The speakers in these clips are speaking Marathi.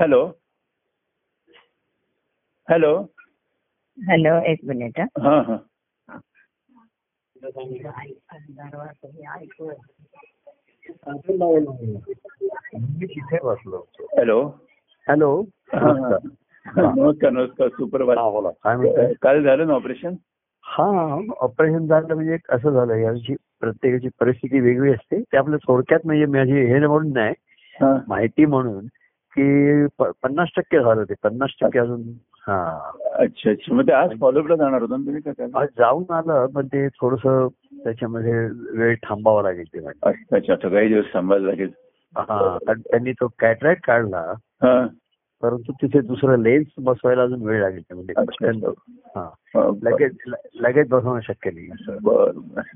हॅलो. हॅलो. हॅलो एक मिनिट हं. मी तिथे बसलो होतो हॅलो. हॅलो. हा, हा. नमस्कार नमस्कार सुप्रभात. हा, बोला. काय म्हणताय? काल झालं ना ऑपरेशन? हा ऑपरेशन झालं म्हणजे कसं झालं यांची प्रत्येकाची परिस्थिती वेगळी असते. ते आपलं थोडक्यात म्हणजे माझी हे म्हणून नाही हा. माहिती म्हणून. की पन्नास टक्के झालं ते पन्नास टक्के अजून हा. अच्छा अच्छा. मग आज फॉलोअपला जाणार होता तुम्ही का आज जाऊन आलं पण ते थोडस त्याच्यामध्ये वेळ थांबावा लागेल ते अच्छा काही दिवस थांबायला लागेल. हा त्यांनी तो कॅटरॅक्ट काढला. हा. परंतु तिथे दुसरं लेन्स बसवायला अजून वेळ लागेल म्हणजे हा, लगेच लगेच बसवणं शक्य नाही.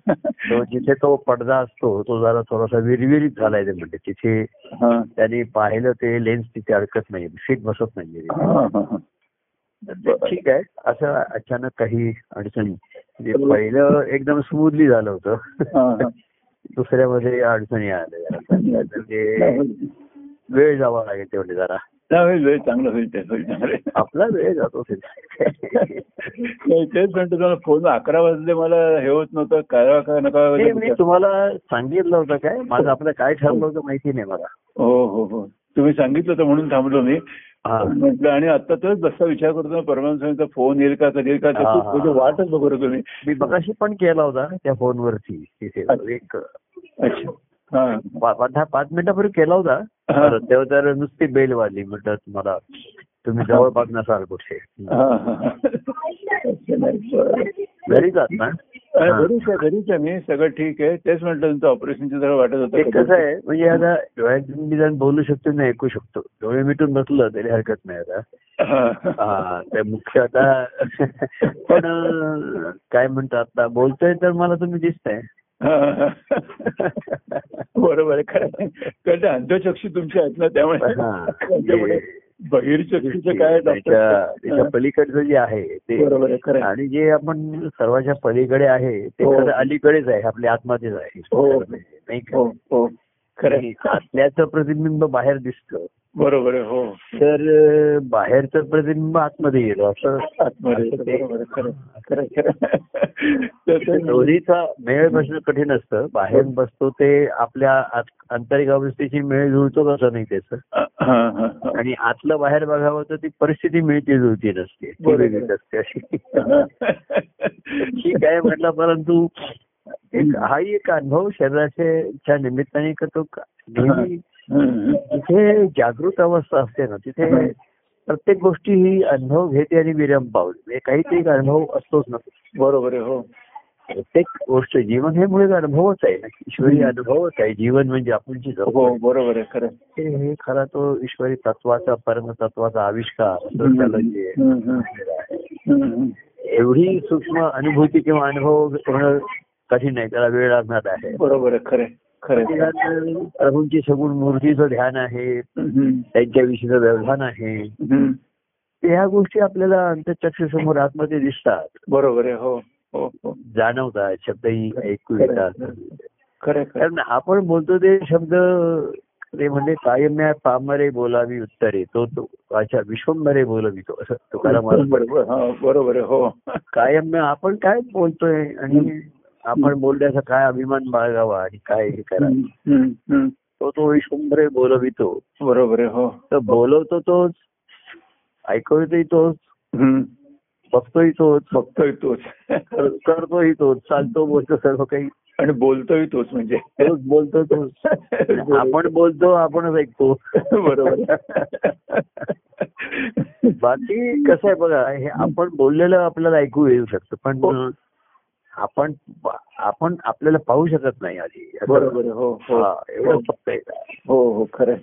जिथे तो पडदा असतो तो जरा थोडासा विरविरीत झालाय ते म्हणजे. तिथे त्यांनी पाहिलं ते लेन्स तिथे अडकत नाही फिट बसत नाही. ठीक आहे. असं अचानक काही अडचणी म्हणजे पहिलं एकदम स्मूथली झालं होतं. दुसऱ्यामध्ये अडचणी आल्या. ते वेळ जावा लागेल तेवढे जरा. होईल होईल चांगलं होईल ते होईल चांगलं. आपला वेळ जातो तेच म्हणतो तुम्हाला फोन अकरा वाजले मला हे होत नव्हतं काय काय नका मी तुम्हाला सांगितलं होतं काय? माझं आपलं काय ठरलं होतं माहिती नाही मला. हो हो हो. तुम्ही सांगितलं होतं म्हणून थांबलो मी. म्हटलं आणि आता तोच बसता विचार करतो स्वामीचा फोन येईल का कधी का वाटच बघू राहिलो तुम्ही मी मगाशी पण केला होता त्या फोनवरती. तिथे एक अच्छा हा. पाच दहा- पाच मिनिटापूर्वी केला होता. तेव्हा तर नुसती बेल वाजली म्हटलं तुम्हाला तुम्ही जवळपास नसाल कुठे. हा, हा, हा. अच्छा, नाही, बरं. घरी जात ना. घरीच आहे घरीच आहे मी. सगळं ठीक आहे. तेच म्हटलं तुमचं ऑपरेशनची जरा वाटत होतं कसं आहे म्हणजे आता डोळ्यात मी जण बोलू शकतो नाही ऐकू शकतो. डोळे मिटून बसलं तरी हरकत नाही आता. हा. ते मुख्य आता. पण काय म्हणतात आता बोलतोय तर मला तुम्ही दिसताय. बरोबर आहे. कारण अंधचक्षू तुमचे आहेत ना त्यामुळे बहिर्चक्षूचं काय त्याच्या पलीकडचं जे आहे ते बरोबर आहे. आणि जे आपण सर्वांच्या पलीकडे आहे ते हो. खरं अलीकडेच आहे आपल्या आतमध्येच आहे हो. नाही का हो आतल्याचं प्रतिबिंब बाहेर दिसतं बरोबर आहे हो. तर बाहेरचं प्रतिबिंब आतमध्ये येतं असं आतमध्ये असं ते- बरोबर आहे, खरं आहे. खरं आहे, खरं आहे. तर ते- दोन्हीचा मेळ बसणं कठीण असतं. बाहेर बसतो ते आपल्या आत- आंतरिक अवस्थेची मेळ जुळतो कसं नाही त्याचं. हा, हा, हा. आणि आतलं बाहेर बघावं तर ती परिस्थिती मिळती जुळती नसते. ती बरोबर. वेगळीच असते अशी. ठीक आहे म्हटलं परंतु एक हाही एक अनुभव शरीराच्या निमित्ताने का तो का- नेहमी जिथे जागृत अवस्था असते ना तिथे प्रत्येक गोष्टी ही अनुभव घेते आणि विरम पावते. म्हणजे काहीतरी अनुभव असतोच ना. बरोबर आहे हो. प्रत्येक गोष्ट जीवन हे मुळे अनुभवच आहे ना. ईश्वरी अनुभवच आहे. जीवन म्हणजे आपण जी हो जगतो बरोबर आहे खरं. हे खरा तो ईश्वरी तत्वाचा परमतत्वाचा आविष्कार. एवढी सूक्ष्म अनुभूती किंवा अनुभव होणं कठीण आहे त्याला वेळ लागणार आहे. बरोबर आहे खरं प्रभूंची सगुण मूर्तीचं ध्यान आहे. त्यांच्याविषयीचं व्यवधान आहे. ह्या गोष्टी आपल्याला अंतचक्षु समोर आतमध्ये दिसतात बरोबर आहे हो हो हो जाणवतात शब्दही ऐकू येतात. कारण आपण बोलतो ते शब्द ते म्हणजे कायम्या पामरे बोलावी उत्तरे तो तो अच्छा विश्वंभरे बोलवी तो असं तुकाराम. बरोबर हा, बरोबर आहे हो कायम्य आपण काय बोलतोय आणि आपण बोलण्याचा काय अभिमान बाळगावा आणि काय हे करा हम्म, हम्म. तो तो विश्वंभरे बोलवितो. बरोबर आहे हो. तर बोलवतो तोच ऐकवतोय तोच. बघतोय तोच बघतोय तोच. कर- करतोय तोच चालतो बोलतो सर्व काही. आणि बोलतोय तोच म्हणजे. बोलतो तोच. आपण बोलतो आपणच ऐकतो. बरोबर. बाकी कसं आहे बघा हे आपण बोललेलं आपल्याला ऐकू येऊ शकतं पण आपण आपण आपल्याला पाहू शकत नाही आधी. बरोबर हो हो. हा, एवढं फक्त आहे. हो हो खरं.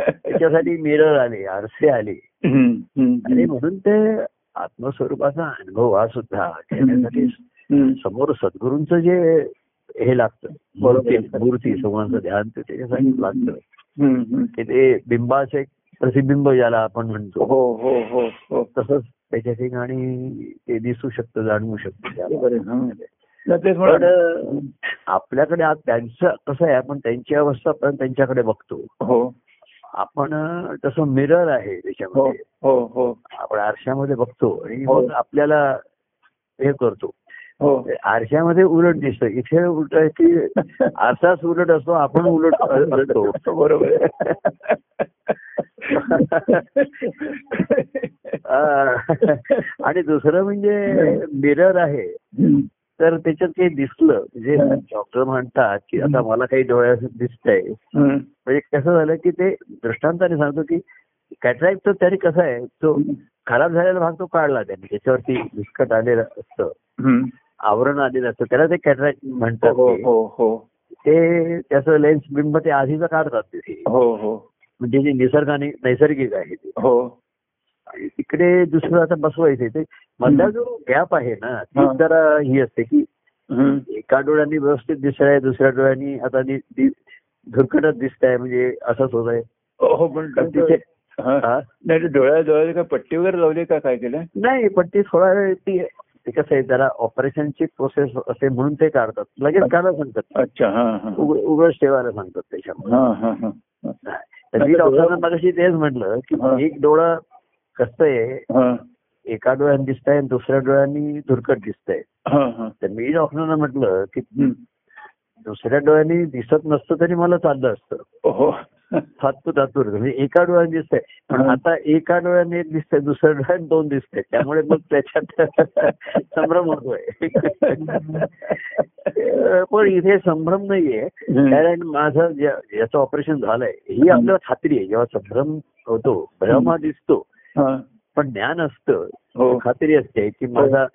त्याच्यासाठी मिरर आले आरसे आले. आणि म्हणून ते आत्मस्वरूपाचा अनुभव हा सुद्धा घेण्यासाठी. समोर सद्गुरूंचं जे हे लागतं. मूर्ती समोरचं ध्यान ते त्याच्यासाठी लागतं. की ते बिंबाचं एक प्रतिबिंब ज्याला आपण म्हणतो. हो हो हो हो. तसंच त्याच्या ठिकाणी ते दिसू शकतं जाणवू शकतं हं. पण आपल्याकडे आज त्यांचं कसं आहे आपण त्यांची अवस्था पण त्यांच्याकडे बघतो. हो. आपण तसं मिरर आहे हो त्याच्यामध्ये. हो हो आपण आरशामध्ये बघतो आणि हो. मग आपल्याला हे करतो. हो. आरशामध्ये उलट दिसतं. इथे उलट आहे की आरसाच उलट असतो आपण उलट असतो. बरोबर आणि दुसरं म्हणजे मिरर आहे. तर त्याच्यात काही दिसलं. म्हणजे हं. डॉक्टर म्हणतात की आता मला काही डोळ्यात दिसतंय. म्हणजे कसं झालं की ते दृष्टांताने सांगतो की कॅटरॅक्ट तर तरी कसं आहे तो खराब झालेला भाग तो काढला त्यांनी. त्याच्यावरती विस्कट आलेलं असतं. आवरण आलेलं असतं. त्याला ते कॅटरॅक्ट म्हणतात हो ते. हो हो. ते त्याचं लेन्स बिंब ते आधीच काढतात तिथे. हो हो. म्हणजे जे निसर्गाने नैसर्गिक आहे ते. हो. आणि तिकडे दुसरं आता बसवायचं ते. मधला जो गॅप आहे ना. ती जरा ही असते की. एका डोळ्यांनी व्यवस्थित दिसतंय दुसऱ्या डोळ्यांनी आता धुरकटत दिसतंय म्हणजे असंच होत आहे. हो पण तर तिथे हा. नाही डोळ्या डोळ्याला काय पट्टी वगैरे लावली का? काय केलं? नाही ती थोडा वेळ ती कसं आहे जरा ऑपरेशनची प्रोसेस असे म्हणून ते काढतात. लगेच काढायला सांगतात. अच्छा उघ- उघडच ठेवायला सांगतात तर मी डॉक्टरांना मगाशी तेच म्हटलं की. एक डोळा कसं आहे हा. एका डोळ्याने दिसतंय आणि दुसऱ्या डोळ्यांनी धुरकट दिसतंय. हा हा. तर मी डॉक्टरांना म्हटलं की. दुसऱ्या डोळ्यांनी दिसत नसतं तरी मला चाललं असतं. हो. सातपू तात्पुरतं म्हणजे एका डोळ्याने दिसतंय. पण हा. आता एका डोळ्याने एक दिसतंय दुसऱ्या डोळ्याने दोन दिसतंय. त्यामुळे मग त्याच्यात संभ्रम होतोय पण इथे संभ्रम नाहीये. कारण माझं याचं ऑपरेशन झालंय ही आपल्याला खात्री आहे. जेव्हा संभ्रम होतो भ्रम हा दिसतो हा. पण ज्ञान असतं. हो. खात्री असते की माझा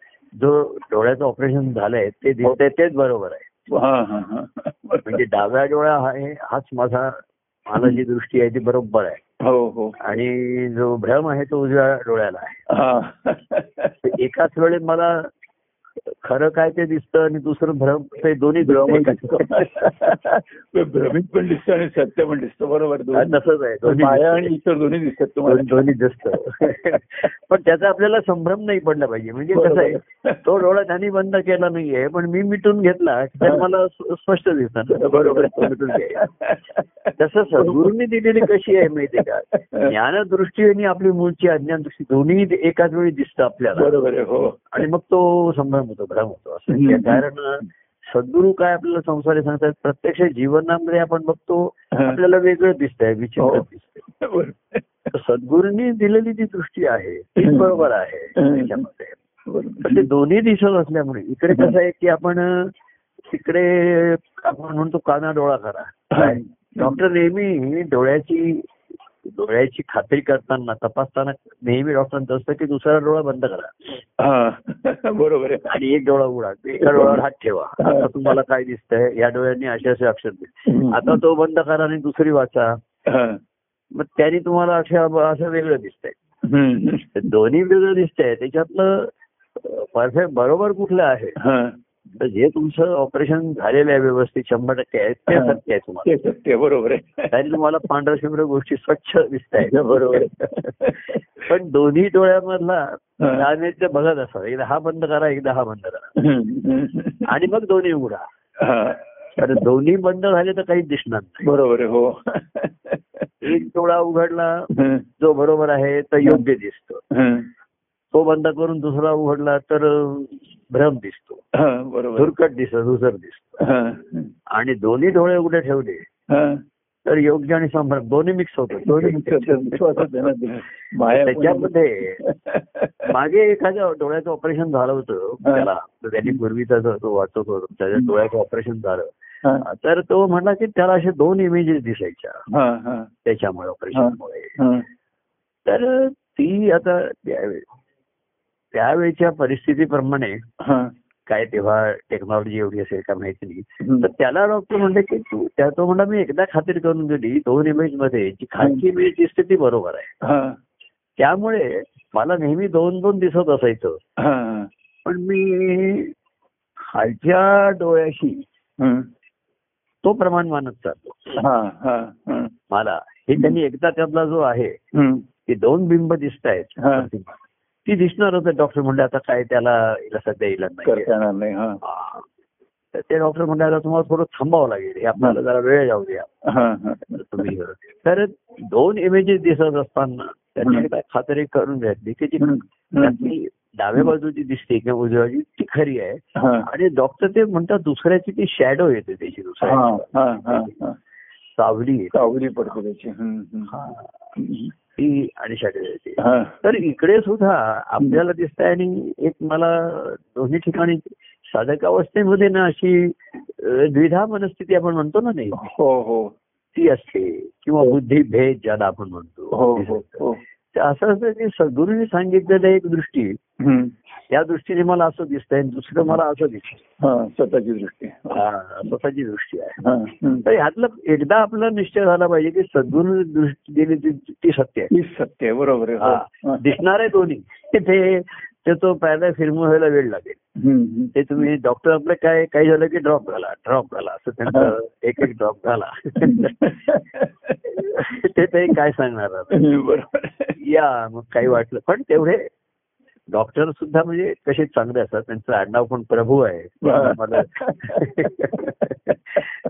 जो डोळ्याचं ऑपरेशन झालंय ते दिसतंय तेच बरोबर आहे. हा हा हा. म्हणजे डाव्या डोळा आहे हाच माझा मला जी दृष्टी आहे ती बरोबर आहे. हो हो. आणि जो भ्रम आहे तो उजव्या डोळ्याला आहे. हा. एकाच वेळी मला खरं काय ते दिसतं आणि दुसरं भ्रम ते दोन्ही. दिसतो. भ्रमित पण दिसतं आणि सत्य पण दिसतं बरोबर? तसंच आहे. माया. आणि इतर दोन्ही दिसतात तुम्हाला. दोन्ही दिसतं. पण त्याचा आपल्याला संभ्रम नाही पडला पाहिजे. म्हणजे कसं आहे तो डोळा त्यांनी बंद केला नाहीये पण मी मिटून घेतला तर मला स्पष्ट दिसणार. बरोबर. तसं सद्गुरूंनी दिलेली कशी आहे माहितीये का? ज्ञानदृष्टी आणि आपली मूळची अज्ञान दृष्टी दोन्ही एकाच वेळी दिसतं आपल्याला. बरोबर हो. आणि मग तो संभ्रम होतो भ्रम होतो असं हम्म. कारण सद्गुरू काय आपल्याला संसारी सांगतात प्रत्यक्ष जीवनामध्ये आपण बघतो. आपल्याला वेगळं दिसतंय विचित्र हो. दिसतंय सद्गुरूंनी दिलेली जी दृष्टी आहे ती बरोबर आहे. त्याच्यामध्ये. पण ते दोन्ही दिसत असल्यामुळे इकडे कसं आहे की आपण तिकडे आपण म्हणतो काना डोळा करा? डॉक्टर नेहमी डोळ्याची डोळ्याची खात्री करताना तपासताना नेहमी डॉक्टरांचं असतं की दुसरा डोळा बंद करा. हा बरोबर आहे. आणि एक डोळा उघडा एका डोळ्यावर हात ठेवा. आता तुम्हाला काय दिसतंय या डोळ्यांनी असे असे अक्षर दिसते आता तो बंद करा आणि दुसरी वाचा. मग त्याने तुम्हाला असं असं वेगळं दिसतंय. दोन्ही वेगळं दिसतंय. त्याच्यातलं परफेक्ट बरोबर कुठलं आहे. तर जे तुमचं ऑपरेशन झालेलं आहे व्यवस्थित शंभर टक्के आहे ते. सत्य आहे तुम्हाला ते सत्य बरोबर आहे तरी तुम्हाला पांढऱ्या शुभ्र गोष्टी स्वच्छ दिसत आहेत बरोबर. पण दोन्ही डोळ्यामधला. नैवेद्य बघत असा एकदा हा बंद करा एकदा हा बंद करा. आणि मग दोन्ही उघडा. तर दोन्ही बंद झाले तर काहीच दिसणार नाही बरोबर आहे हो एक डोळा उघडला. जो बरोबर आहे तर योग्य दिसतो. तो बंद करून दुसरा उघडला तर भ्रम दिसतो हा, बरोबर धुरकट दिसतो दुसर दिसतो हा. आणि दोन्ही डोळे उघडे ठेवले हा. तर योग्य आणि संभ्रम दोन्ही मिक्स होतो. माया त्याच्यामध्ये मागे एखाद्या डोळ्याचं ऑपरेशन झालं होतं हा. त्याला त्यांनी पूर्वीचा जो तो वाचत होतो त्याच्या डोळ्याचं ऑपरेशन झालं हा. तर तो म्हणला की त्याला असे दोन इमेजेस दिसायच्या हा, हा. त्याच्यामुळे ऑपरेशनमुळे हा. तर ती आता त्यावेळच्या परिस्थितीप्रमाणे. काय तेव्हा टेक्नॉलॉजी एवढी असेल का माहिती नाही. तर त्याला डॉक्टर म्हणले की तू त्या तो म्हणला मी एकदा खात्री करून दिली दोन इमेजमध्ये जी खालची इमेज दिसते ती बरोबर आहे हा. त्यामुळे मला नेहमी दोन दोन दिसत असायचं. पण मी खालच्या डोळ्याशी. तो प्रमाण मानत चालतो. मला हे त्यांनी एकदा त्यातला जो आहे. की दोन बिंब दिसत आहेत. ती दिसणार होतं डॉक्टर म्हणले आता काय त्याला याला सध्या इलाज नाही करता येणार नाही. तर ते डॉक्टर म्हणले आता तुम्हाला थोडं थांबावं लागेल. हे आपल्याला जरा वेळ जाऊ द्या. हा हा. तुम्ही तर दोन इमेजेस दिसत असताना त्यांनी. काय खात्री करून घेतली की जी डाव्या बाजूची दिसते किंवा उजव्या ती खरी आहे. आणि डॉक्टर ते म्हणतात दुसऱ्याची ती शॅडो येते त्याची दुसऱ्या सावली सावली पडते त्याची. ती आणि हा. तर इकडे सुद्धा आपल्याला दिसत आहे आणि एक मला दोन्ही ठिकाणी साधक अवस्थेमध्ये ना अशी द्विधा मनस्थिती आपण म्हणतो ना नाही हो हो. ती असते. किंवा बुद्धी भेद ज्याला आपण म्हणतो. हो हो हो. असं असं की सद्गुरूंनी सांगितलेलं एक दृष्टी. त्या दृष्टीने मला असं दिसतंय दुसरं मला असं दिसतं हा स्वतःची दृष्टी हा, स्वतःची दृष्टी आहे. तर ह्यातलं एकदा आपला निश्चय झाला पाहिजे की सद्गुरू दृष्टी दिली ती ती सत्य आहे हीच सत्य आहे बरोबर आहे. दिसणार आहे दोन्ही ते ते तो पॅरा फिल्म व्हायला वेळ लागेल. ते तुम्ही डॉक्टर आपलं काय काही झालं की ड्रॉप घाला ड्रॉप घाला असं त्यांचं एक एक ड्रॉप घाला ते ते काय सांगणार? बरोबर. या मग काही वाटलं. पण तेवढे डॉक्टर सुद्धा म्हणजे कसे चांगले असतात. त्यांचं आडनाव पण प्रभू आहे.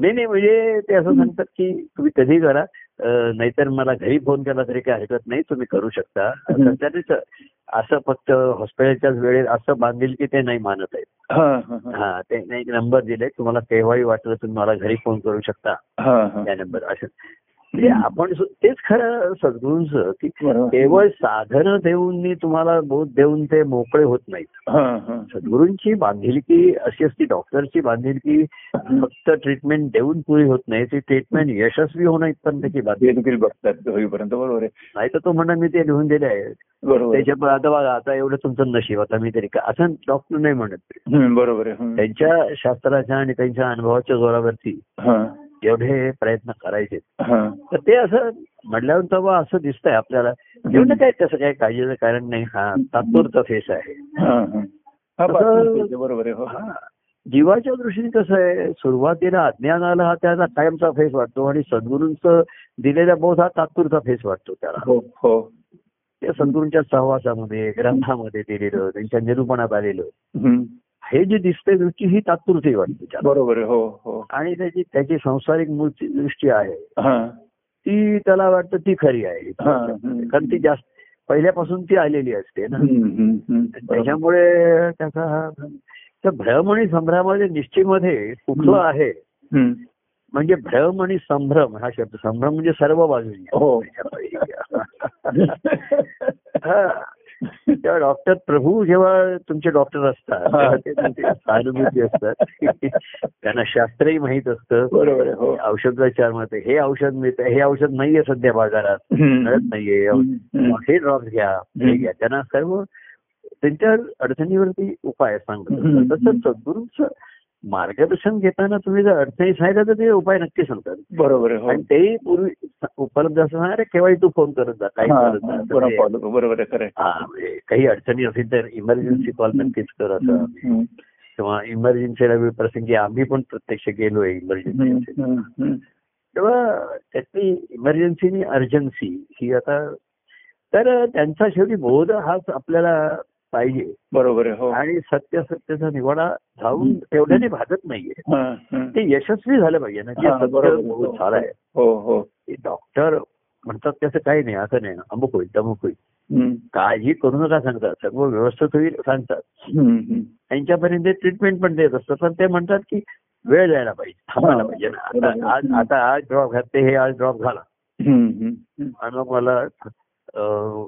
नाही नाही म्हणजे ते असं सांगतात की तुम्ही कधी करा. नाहीतर मला घरी फोन केला तरी काही हरकत नाही तुम्ही करू शकता. त्यानेच असं फक्त हॉस्पिटलच्याच वेळेत असं बांधील की ते नाही मानत आहेत. हा हा हा. हा ते एक नंबर दिले तुम्हाला केव्हाही वाटलं तुम्ही मला घरी फोन करू शकता. हा हा. त्या नंबर असं. म्हणजे आपण तेच खरं सद्गुरूंचं की. केवळ साधनं देऊन तुम्हाला बोध देऊन ते मोकळे होत नाहीत. सद्गुरूंची बांधिलकी अशी असती डॉक्टरची बांधिलकी फक्त ट्रीटमेंट देऊन पुरी होत नाही ती ट्रीटमेंट यशस्वी होणं इथपर्यंत त्याची बांधिलकी बघतात होईपर्यंत बरोबर आहे. नाही तर तो म्हणा मी ते लिहून दिले आहे बरोबर. त्याच्या आता बघा आता एवढं तुमचं नशीब आता मी तरी का असं डॉक्टर नाही म्हणत. बरोबर आहे. त्यांच्या शास्त्राच्या आणि त्यांच्या अनुभवाच्या जोरावरती एवढे प्रयत्न करायचे. तर ते असं म्हटल्यावर तेव्हा असं दिसतंय आपल्याला. एवढं काय तसं काही काळजीचं कारण नाही. हा तात्पुरता फेस आहे. बरोबर हो. हा. जीवाच्या दृष्टीने कसं आहे सुरुवातीला अज्ञानाला हा त्याचा कायमचा फेस वाटतो. आणि सद्गुरूंचं दिलेला बोध हा तात्पुरता फेस वाटतो त्याला. हो हो. त्या सद्गुरूंच्या सहवासामध्ये ग्रंथामध्ये दिलेलं त्यांच्या निरूपणात आलेलं. हं. जे दिसते दृष्टी ही तात्पुरती वाटते बरोबर हो हो. आणि त्याची त्याची संसारिक मूळची दृष्टी आहे. हा. ती त्याला वाटतं ती खरी आहे. कारण ती जास्त पहिल्यापासून ती आलेली असते ना. त्याच्यामुळे त्याचा भ्रम आणि संभ्रमाच्या निश्चयमध्ये कुठलं आहे. म्हणजे भ्रम आणि संभ्रम हा शब्द संभ्रम म्हणजे सर्व बाजूनी. तेव्हा डॉक्टर प्रभू जेव्हा तुमचे डॉक्टर असतात हा. तेव्हा ते तुमचे सहानुभूती असतात. त्यांना शास्त्रही माहीत असतं. बरोबर आहे हो. औषधोपचारमध्ये हे औषध मिळतं हे औषध नाहीये सध्या बाजारात. हं. मिळत नाहीये. हं. हे ड्रॉप्स घ्या हे घ्या. त्यांना सर्व त्यांच्या अडचणीवरती उपाय सांगतात हं. तसं सद्गुरूंचं मार्गदर्शन घेताना तुम्ही जर अडचणी सांगितलं तर ते उपाय नक्की सांगतात बरोबर हो आणि तेही पूर्वी उपलब्ध असणार केव्हाही तू फोन करत जा काही हा, करत जा बरोबर. हा म्हणजे काही अडचणी असतील तर इमर्जन्सी कॉल नक्कीच कर असं हं. किंवा इमर्जन्सीला प्रसंगी आम्ही पण प्रत्यक्ष गेलोय इमर्जन्सी असेल. तेव्हा त्यातली इमर्जन्सी आणि अर्जन्सी ही आता तर त्यांचा शेवटी बोध हाच आपल्याला पाहिजे. बरोबर हो. आणि सत्य सत्याचा निवाडा जाऊन तेवढ्याने भागत नाहीये. हं, हं. ते यशस्वी झालं पाहिजे ना हा, झालाय हो. हो डॉक्टर म्हणतात त्याचं काही नाही असं नाही. अमुक होईल तमुक होईल. हं, काळजी करू नका सांगतात. सर्व व्यवस्थित होईल सांगतात. हं, हं. त्यांच्यापर्यंत ट्रीटमेंट पण देत असतात. पण ते म्हणतात की वेळ द्यायला पाहिजे थांबायला हा. पाहिजे ना. आता आज आता आज ड्रॉप घातले हे आज ड्रॉप हं, हं, हं. आणि मग मला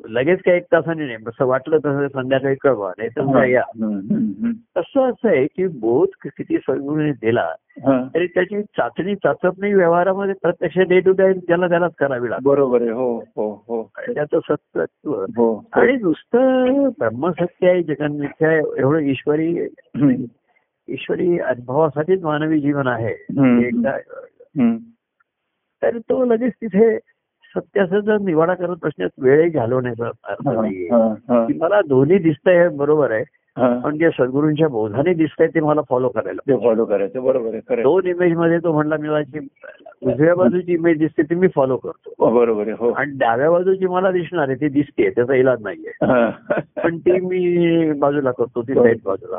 लगेच काय एक तासाने नाही जसं वाटलं तसं संध्याकाळी कळवा नाही तर या हं, हं, हं. तसं असं आहे की बोध किती सद्गुरूने दिला हं. तरी त्याची चाचणी चाचपणी व्यवहारामध्ये प्रत्यक्ष डे टू डे ज्याला त्यालाच करावी लागते बरोबर आहे हो हो हो त्याचं सत्त्व हो आणि नुसतं ब्रह्मसत्य आहे जगन मिथ्या आहे एवढं ईश्वरी हं. ईश्वरी अनुभवासाठीच मानवी जीवन आहे हं. एकदा हं. तर तो लगेच तिथे सत्याचा जर निवाडा करत बसण्यात वेळही घालवण्याचा अर्थ हं, नाहीये. की मला दोन्ही दिसतंय हे बरोबर आहे. पण जे सद्गुरूंच्या बोधाने दिसतंय ते मला फॉलो करायला फॉलो करायचं बरोबर आहे आहे. दोन इमेजमध्ये तो म्हणला मी माझी उजव्या बाजूची इमेज दिसते ती मी फॉलो करतो हो, बरोबर आहे हो आणि डाव्या बाजूची मला दिसणार आहे ती दिसते त्याचा इलाज नाहीये हा. पण ती मी बाजूला करतो ती साईड बाजूला.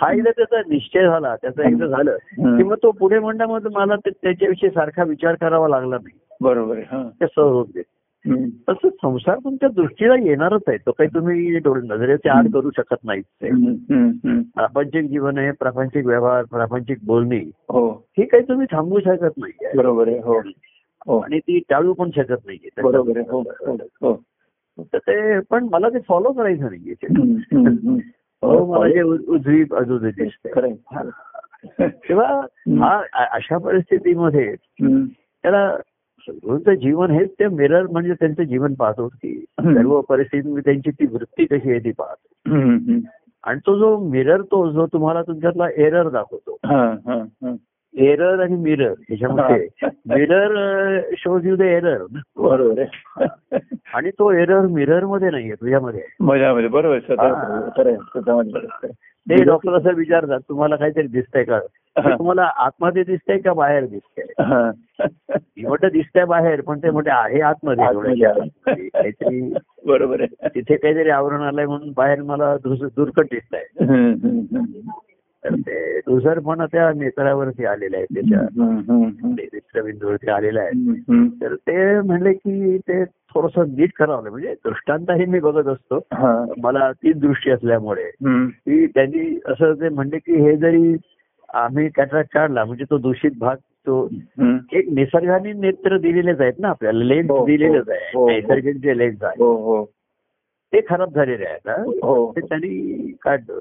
हा एकदा त्याचा निश्चय झाला त्याचा एकदा झालं. की मग तो पुढे म्हणण्यामध्ये मला त्याच्याविषयी सारखा विचार करावा लागला नाही बरोबर आहे हा. ते सहज होत. तसं संसार तुमच्या दृष्टीला येणारच आहे. तो काही तुम्ही डोळे- नजरेच्या आड करू शकत हम्म. प्रापंचिक जीवन आहे प्रापंचिक व्यवहार प्रापंचिक बोलणी हो. ही काही तुम्ही थांबवू शकत नाही बरोबर आहे हो. हो. आणि ती टाळू पण शकत नाहीये. बरोबर आहे हो हो हो. तर ते पण मला ते फॉलो करायचं नाहीये मला जे उजवी बाजू दिसते. तेव्हा हा अशा परिस्थितीमध्ये. त्याला सद्गुरूंचं जीवन हेच ते मिरर म्हणजे त्यांचं जीवन पाहतो की हम्म. सर्व परिस्थिती त्यांची ती वृत्ती कशी आहे ती पाहतो. आणि तो जो मिरर तो जो तुम्हाला तुमच्यातला एरर दाखवतो. एरर आणि मिरर ह्याच्यामध्ये mirror shows you the error बरोबर आहे. आणि तो एरर मिररमध्ये नाहीये तुझ्यामध्ये बरोबर ते डॉक्टर असं विचारतात तुम्हाला काहीतरी दिसतंय का? तुम्हाला आतमध्ये दिसतंय का बाहेर दिसतंय? हा. म्हटलं दिसतंय बाहेर पण ते म्हणते आहे आतमध्ये. काहीतरी बरोबर आहे. तिथे काहीतरी आवरण आलंय म्हणून बाहेर मला दुर्कट दिसतंय. तर ते दुसरपणा त्या नेत्रावरती आलेलं आहे त्याच्या. नेत्रबिंदूवरती आलेलं आहे. तर ते म्हणले की ते थोडस नीट करावं म्हणजे दृष्टांतही मी बघत असतो. मला तीच दृष्टी असल्यामुळे. की त्यांनी असं ते म्हणले की हे जरी आम्ही कॅटरॅक्ट काढला म्हणजे तो दूषित भाग तो. एक निसर्गाने नेत्र दिलेलेच आहेत ना आपल्याला लेन्स हो, हो, दिलेलेच आहे हो. नैसर्गिक जे लेन्स आहे हो ते खराब झालेले आहेत ते त्यांनी काढलं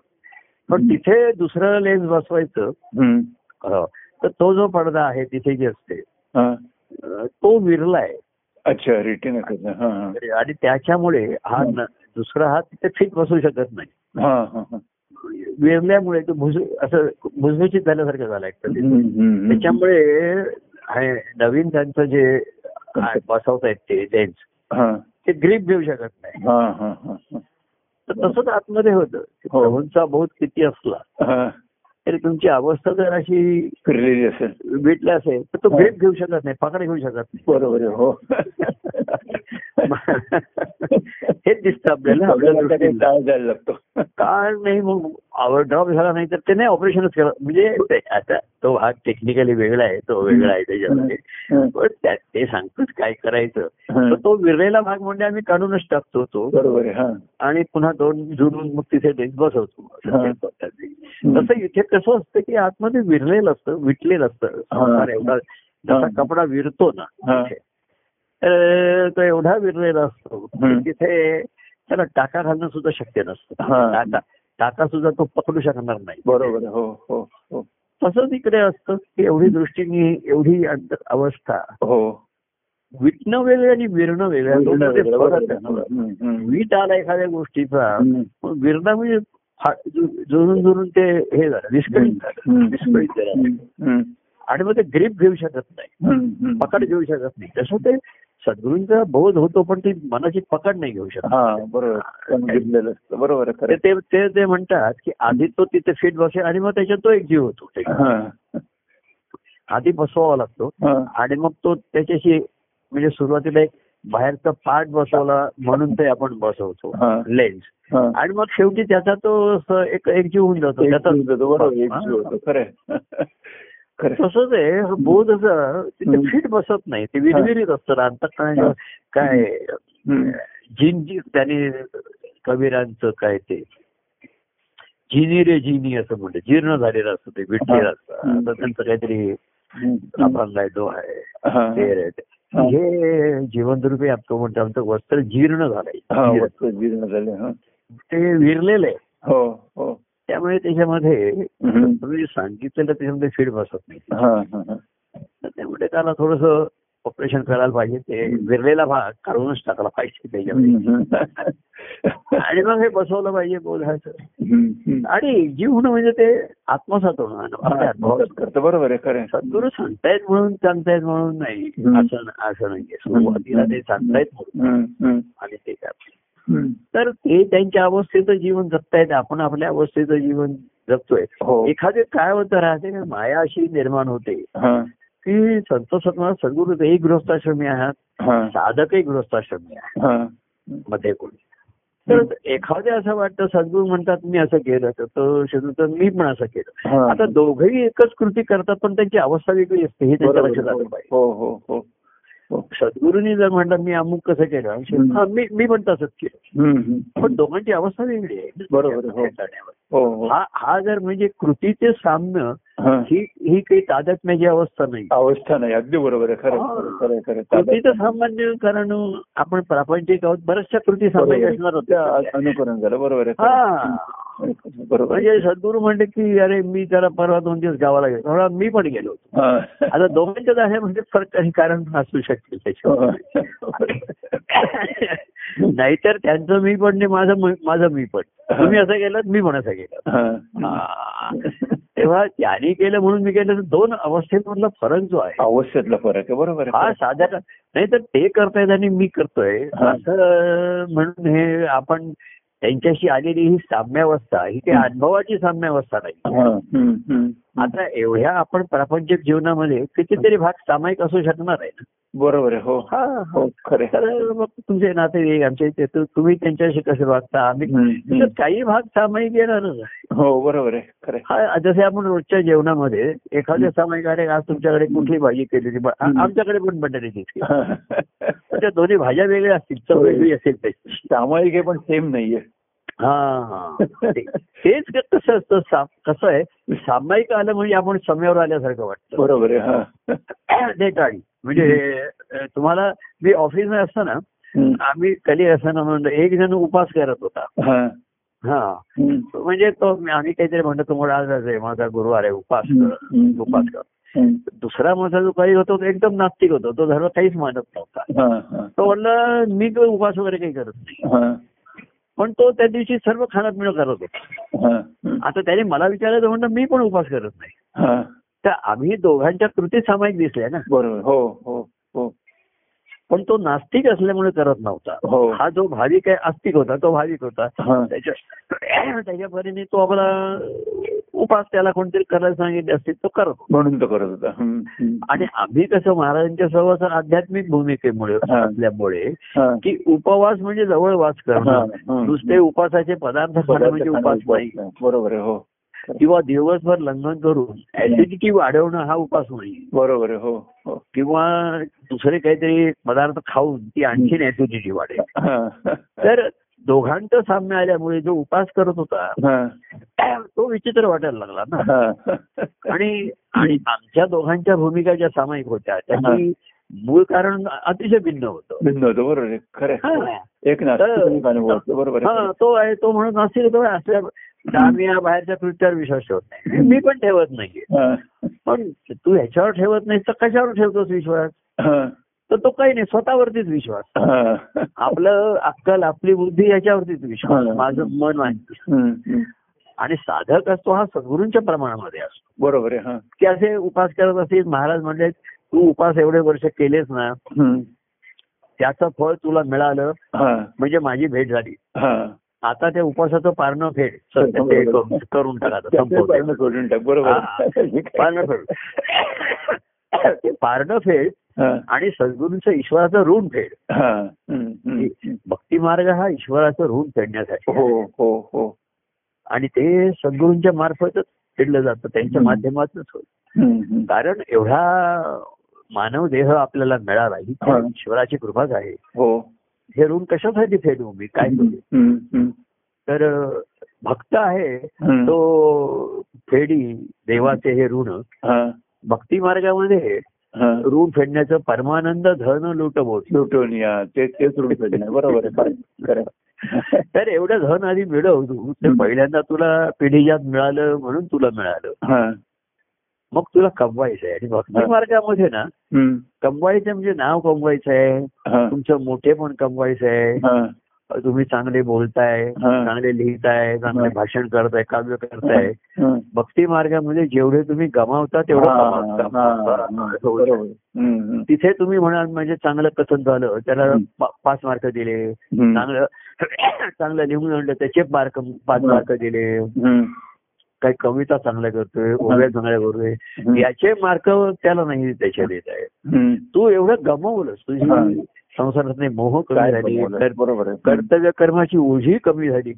पण तिथे दुसरं लेन्स बसवायचं. हो. तर तो जो पडदा आहे तिथे जे असते हा. तो विरला आहे अच्छा रिटीन हा हा. आणि त्याच्यामुळे हा दुसरा हात तिथे फिट बसू शकत नाही हा हा हा. विरल्यामुळे तो भुस असं भुसभुशीत झाल्यासारखं झालं ऍक्च्युली. त्याच्यामुळे हे नवीन त्यांचं जे बसवतायत ते लेन्स हा. ते ग्रीप घेऊ शकत नाही हा, हा, हा, हा. तर तसंच आतमध्ये होतं हो. प्रभूंचा बोध किती असला हा. तरी तुमची अवस्था जर अशी फिरलेली असेल भेटली असेल तर तो हो. ग्रीप घेऊ शकत नाही पकड घेऊ शकत नाही बरोबर हो हेच दिसतं आपल्याला आपल्या आपल्याला लागतो? काय नाही मग ड्रॉप झाला नाही तर ते नाही ऑपरेशनच केलं. म्हणजे आता तो भाग टेक्निकली वेगळा आहे तो वेगळा आहे त्याच्यामध्ये. पण त्या- ते सांगतोच काय करायचं. तर तो विरलेला भाग म्हणजे आम्ही काढूनच टाकतो तो. बरोबर आणि पुन्हा दोन जुडून मग तिथे ते बसवतो. तसं इथे कसं असतं की आतमध्ये विरलेलं असतं विटलेलं असतं. एवढा जसा. कपडा विरतो ना तो एवढा विरलेला असतो. तिथे त्याला टाका घालणं सुद्धा शक्य नसतं हा. टाका टाका सुद्धा तो पकडू शकणार नाही बरोबर हो हो हो तसंच इकडे असतं की एवढी दृष्टीने एवढी अवस्था हो विटणं वेगळं आणि विरणं वेगळं. वीट आला एखाद्या गोष्टीचा विरणं म्हणजे जुळून जुळून ते हे झालं विस्कळीत झालं. विस्कळीत झालं. आणि मग ते ग्रीप घेऊ शकत नाही. पकड घेऊ शकत नाही तसं ते सद्गुरूंचा बोध होतो पण ती मनाची पकड नाही घेऊ शकत. हा बरोबर. ते खरं ते- म्हणतात की आधी तो तिथे फिट बसेल आणि मग त्याच्यात तो एक जीव होतो. हा. आधी बसवावा लागतो आणि मग तो त्याच्याशी म्हणजे सुरुवातीला एक बाहेरचा पार्ट बसवला म्हणून ते आपण बसवतो. लेन्स. आणि मग शेवटी त्याचा तो एक जीव होऊन जातो. एक त्याचा तसंच आहे. बोध असं तिथे. फिट बसत नाही. ते विरविरीत असतं. अंतकरणाच्या काय हम्म. जिन जी त्याने कबीरांचं काय ते जिनी रे जिनी असं म्हणते जीर्ण झालेलं असतं ते विटलेलं असतं. आता त्यांचं काहीतरी. अभंग आहे आहे. हा. ते रे ते. हे. जीवनरूपी आपण म्हणतो आमचं वस्त्र जीर्ण झालंय. जीर्ण. झाले ते विरलेलं आहे. हो हो. त्यामुळे त्याच्यामध्ये. तुम्ही सांगितलेलं त्याच्यामध्ये फीड बसत नाही त्यामुळे त्याला थोडस ऑपरेशन करायला पाहिजे ते विरलेला भाग काढूनच टाकला पाहिजे त्याच्यामध्ये. आणि मग हे बसवलं पाहिजे. हम्म. आणि जीव होणं म्हणजे ते आत्मसात होणं. करतो बरोबर आहे खरं. सद्गुरू सांगतायत म्हणून सांगतायत म्हणून नाही. असं असं नाहीये सुरुवातीला ते सांगतायत म्हणून. आणि ते काय. तर ते त्यांच्या अवस्थेचं जीवन जगतायत आपण आपल्या अवस्थेचं जीवन जगतोय. हो. एखादे काय होतं राहते का माया अशी निर्माण होते. हा. की संत सत्मा सद्गुरू एक गृहस्थाश्रमी आहात. हा. साधकही गृहस्थाश्रमी आहे हा. मध्ये कोणी? तर एखाद्या असं वाटतं सद्गुरू म्हणतात मी असं केलं तर तर मी पण असं केलं. हा. आता दोघंही एकच कृती करतात पण त्यांची अवस्था वेगळी असते हे त्यांच्या. लक्षात आलं पाहिजे. हो हो हो हो. सद्गुरूंनी जर म्हटलं मी अमुक कसं केलं. हा, मी मी पण तसंच केलं. पण दोघांची अवस्था वेगळी आहे बरोबर, हो. हो हो हा हा जर म्हणजे कृतीचे साम्य हा. ही काही तादात्म्याची अवस्था नाही. अवस्था नाही. अगदी बरोबर आहे. खरं. खरं खरं खरं कृतीचं सामान्य कारण आपण प्रापंचिक आहोत. बऱ्याचशा कृती सामायिक असणार त्या होत्या अनुकरण झालं. बरोबर आहे. हा. बरोबर. म्हणजे सद्गुरू म्हणले की अरे मी जरा परवा दोन दिवस गावाला गेलो थोडा मी पण गेलो होतो. आता दोघांच्यात आहे म्हणजे फरक काही कारण असू शकेल त्याच्यावर नाहीतर त्यांचं मी पण नाही माझं माझं मी पण. तुम्ही असं केलं मी पण असं. हा. तेव्हा त्यांनी केलं म्हणून मी केलं दोन अवस्थेमधला फरक जो आहे अवस्थेतला फरक आहे बरोबर हा साध्या नाही तर ते करतायत आणि मी करतोय. असं म्हणून हे आपण त्यांच्याशी आलेली ही साम्यावस्था ही काही अनुभवाची साम्यावस्था नाही. आता एवढ्या आपण प्रापंचिक जीवनामध्ये कितीतरी भाग सामायिक असू शकणार आहे ना. बरोबर आहे. हो. हा हो. खरे तर मग तुमचे नातेवाईक आमच्या इथे तुम्ही त्यांच्याशी कसे वागता? आम्ही काही भाग सामायिक येणारच आहे. हो बरोबर आहे. खरे हा जसे आपण रोजच्या जेवणामध्ये एखाद्या सामायिक अरे आज तुमच्याकडे कुठली भाजी केलेली आमच्याकडे पण बटाट्याची त्या दोन्ही भाज्या वेगळ्या असतील चव वेगळी असेल त्याची. सामायिक आहे पण सेम नाहीये. हा हा तेच कसं असतं कसं आहे सामायिक आलं म्हणजे आपण समयावर आल्यासारखं वाटतं बरोबर आहे हा म्हणजे तुम्हाला मी ऑफिसमध्ये असताना हम्म. आम्ही कधी असताना म्हणलं एक जण उपास करत होता हा. हा. म्हणजे तो आम्ही काहीतरी म्हणतो तुम्हाला आज आहे माझा गुरुवार आहे उपास कर. उपास कर. दुसरा माझा जो काही होतो तो एकदम नास्तिक होतो तो धर्म काहीच मानत नव्हता. तो म्हणलं मी उपास वगैरे काही करत नाही. पण तो त्या दिवशी सर्व खाणं पिणं करत होता. आता त्याने मला विचारायचं म्हणलं मी पण उपास करत नाही. हा. तर आम्ही दोघांच्या कृती सामायिक दिसल्या ना. बरोबर. हो हो हो. पण तो नास्तिक असल्यामुळे करत नव्हता हो हा जो भाविक आहे आस्तिक होता तो भाविक होता. त्याच्या त्याच्या परीने तो आपला उपास त्याला कोणतरी करायला सांगितले असतील तो करत. म्हणून तो करत होता. आणि आम्ही कसं महाराजांच्या सहवासात आध्यात्मिक भूमिकेमुळे. असल्यामुळे. की उपवास म्हणजे जवळ वास. करणं. नुसते उपासाचे पदार्थ खाणं म्हणजे उपास नाही बरोबर आहे हो किंवा दिवसभर लंघन करून ऍसिडिटी वाढवणं हा उपास नाही बरोबर हो हो. किंवा दुसरे काहीतरी पदार्थ खाऊन ती आणखीन ऍसिडिटी वाढेल. तर दोघांचं साम्य आल्यामुळे जो उपास करत होता. तो विचित्र वाटायला लागला ना. आणि आणि आमच्या दोघांच्या भूमिका ज्या सामायिक होत्या त्याची मूळ कारण अतिशय भिन्न होतं. भिन्न होतं बरोबर खरं. एक बरोबर हा तो आहे तो म्हणून आहे. असल्या आम्ही या बाहेरच्या कृत्यावर विश्वास ठेवत नाही मी पण ठेवत नाहीये हा. पण तू ह्याच्यावर ठेवत नाही तर कशावर ठेवतोस विश्वास. तर तो काही नाही स्वतःवरतीच विश्वास. आपलं अक्कल आपली बुद्धी याच्यावरतीच विश्वास. माझं मन. हम्म. आणि साधक असतो हा सद्गुरूंच्या प्रमाणामध्ये असतो बरोबर आहे हा की असे उपास करत असतील महाराज म्हणले तू उपास एवढे वर्ष केलेस ना. त्याचं फळ तुला मिळालं. म्हणजे माझी भेट झाली. आता त्या उपासाचं पारणं फेड ते करून- टाका पारणं टाक बरोबर हा. पारणं फेड पारणं फेड हा. आणि सद्गुरूंचं ईश्वराचं ऋण फेड हा. भक्ती मार्ग हा ईश्वराचं ऋण फेडण्यासाठी. हो हो हो आणि ते सद्गुरूंच्या मार्फतच फेडलं जातं त्यांच्या हम्म. माध्यमातूनच होत. कारण एवढा मानव देह आपल्याला मिळाला ही हा. ईश्वराची कृपाच आहे हो हे ऋण कशासाठी फेडू मी काय करू. तर भक्त आहे. तो फेडी देवाचे हे ऋण. भक्ती मार्गामध्ये हा. ऋण फेडण्याचं परमानंद धन लुटबोध लुटून तेच रूढ पेटणार बरोबर. तर एवढं धन आधी मिळव तू. पहिल्यांदा तुला पिढीजात मिळालं म्हणून तुला मिळालं. मग तुला कमवायचं आहे आणि भक्ती. मार्गामध्ये ना. कमवायचं म्हणजे नाव कमवायचं आहे. तुमचं मोठे पण कमवायचं आहे. तुम्ही चांगले बोलताय. चांगले लिहिताय चांगले. भाषण करताय काव्य करताय हा. भक्ती मार्गामध्ये जेवढे तुम्ही गमावता तेवढं. तिथे तुम्ही म्हणाल म्हणजे चांगलं कथन झालं त्याला पाच मार्क दिले. चांगलं चांगलं लिहून आणलं त्याचे मार्क पाच मार्क दिले. काही कविता चांगल्या करतोय ओव्या चांगल्या करतोय. याचे मार्क त्याला नाही त्याचे देत आहे. तू एवढं गमावलंस. तुझी संसारात मोह कमी झाली. बरोबर कर्तव्य कर्माची ओझी कमी झाली.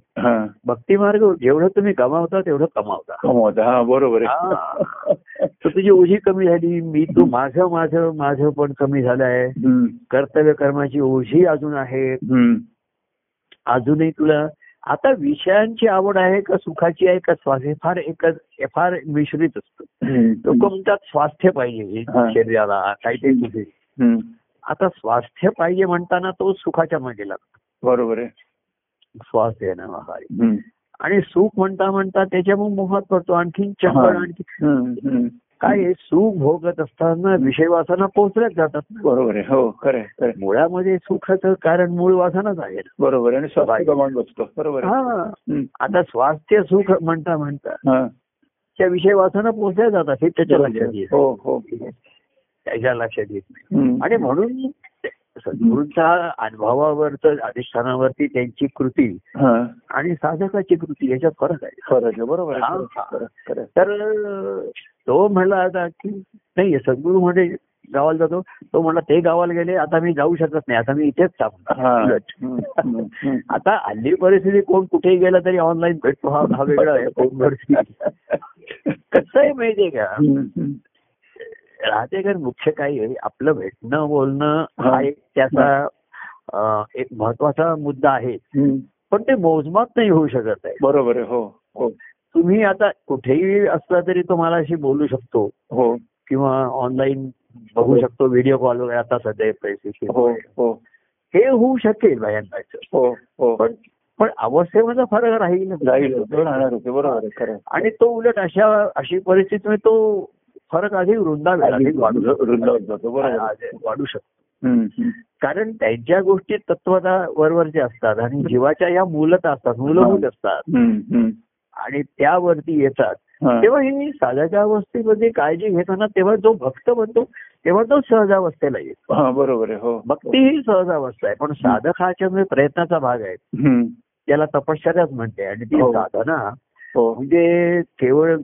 भक्ती मार्ग जेवढं तुम्ही कमावता तेवढं कमावता. कमवता. हा बरोबर तर तुझी ओझी कमी झाली. मी तू माझं माझं माझं पण कमी झालं आहे. कर्तव्य कर्माची ओझी अजून आहे. अजूनही तुला आता विषयांची आवड आहे का सुखाची आहे का स्वास्थ्य फार एकच फार मिश्रित असतं लोक. म्हणतात स्वास्थ्य पाहिजे. शरीराला काहीतरी. आता स्वास्थ्य पाहिजे म्हणताना तो सुखाच्या मागे लागतो बरोबर आहे स्वास्थ्य. आणि सुख म्हणता म्हणता त्याच्यामुळे मोहात पडतो. आणखी हम्म. हम्म. काय सुख भोगत असताना विषय वासना पोचल्याच जातात. बरोबर आहे हो खरं. मुळामध्ये सुखाचं कारण मूळ वासनाच आहे. बरोबर आणि बरोबर हा. आता स्वास्थ्य सुख म्हणता म्हणता हा. त्या विषय वासना पोचल्या जातात हे त्याच्या लक्षात येत हो हो त्याच्या लक्षात येत नाही. आणि म्हणून सद्गुरूंच्या अनुभवावरच अधिष्ठानावरती त्यांची कृती. आणि साधकाची कृती याच्यात फरक आहे. खरं आहे, बरोबर. तर तो म्हणला आता की नाही सद्गुरू म्हणजे गावाला जातो. तो म्हणला ते गावाला गेले आता मी जाऊ शकत नाही. आता मी इथेच. हम्म. आता हल्ली परिस्थिती कोण कुठेही गेला तरी ऑनलाईन भेटतो. हा हा वेगळा आहे. फोनवरती कसं आहे माहितीये का? हम्म. राहतेकर मुख्य काय आहे. आपलं भेटणं बोलणं हा. हा एक त्याचा एक महत्त्वाचा मुद्दा आहे. पण ते मोजमाप नाही होऊ शकत आहे. बरोबर आहे. हो. हो. तुम्ही आता कुठेही असला तरी तो मलाशी बोलू शकतो. हो. किंवा ऑनलाईन बघू शकतो व्हिडिओ कॉल वगैरे. आता सध्या पैसे हो. हो. हे होऊ शकेल हो. हो. पण पण अवस्थेमध्ये फरक राहील. राहील. आणि तो उलट अशा अशी परिस्थितीमध्ये तो फरक अधिक वृंदावेल अधिक वाढू वाढू शकतो. कारण त्यांच्या गोष्टी तत्वता वरवरच्या असतात आणि जीवाच्या या मूलत असतात मूलभूत असतात. आणि त्यावरती येतात. तेव्हा ही साधका अवस्थेमध्ये काळजी घेताना तेव्हा जो भक्त बनतो तेव्हा तो सहजावस्थेला येतो. बरोबर आहे हो. भक्ती ही सहजावस्था आहे. पण साधक हा प्रयत्नाचा भाग आहे. त्याला तपश्चर्याच म्हणते. आणि ती हो. साधना म्हणजे केवळ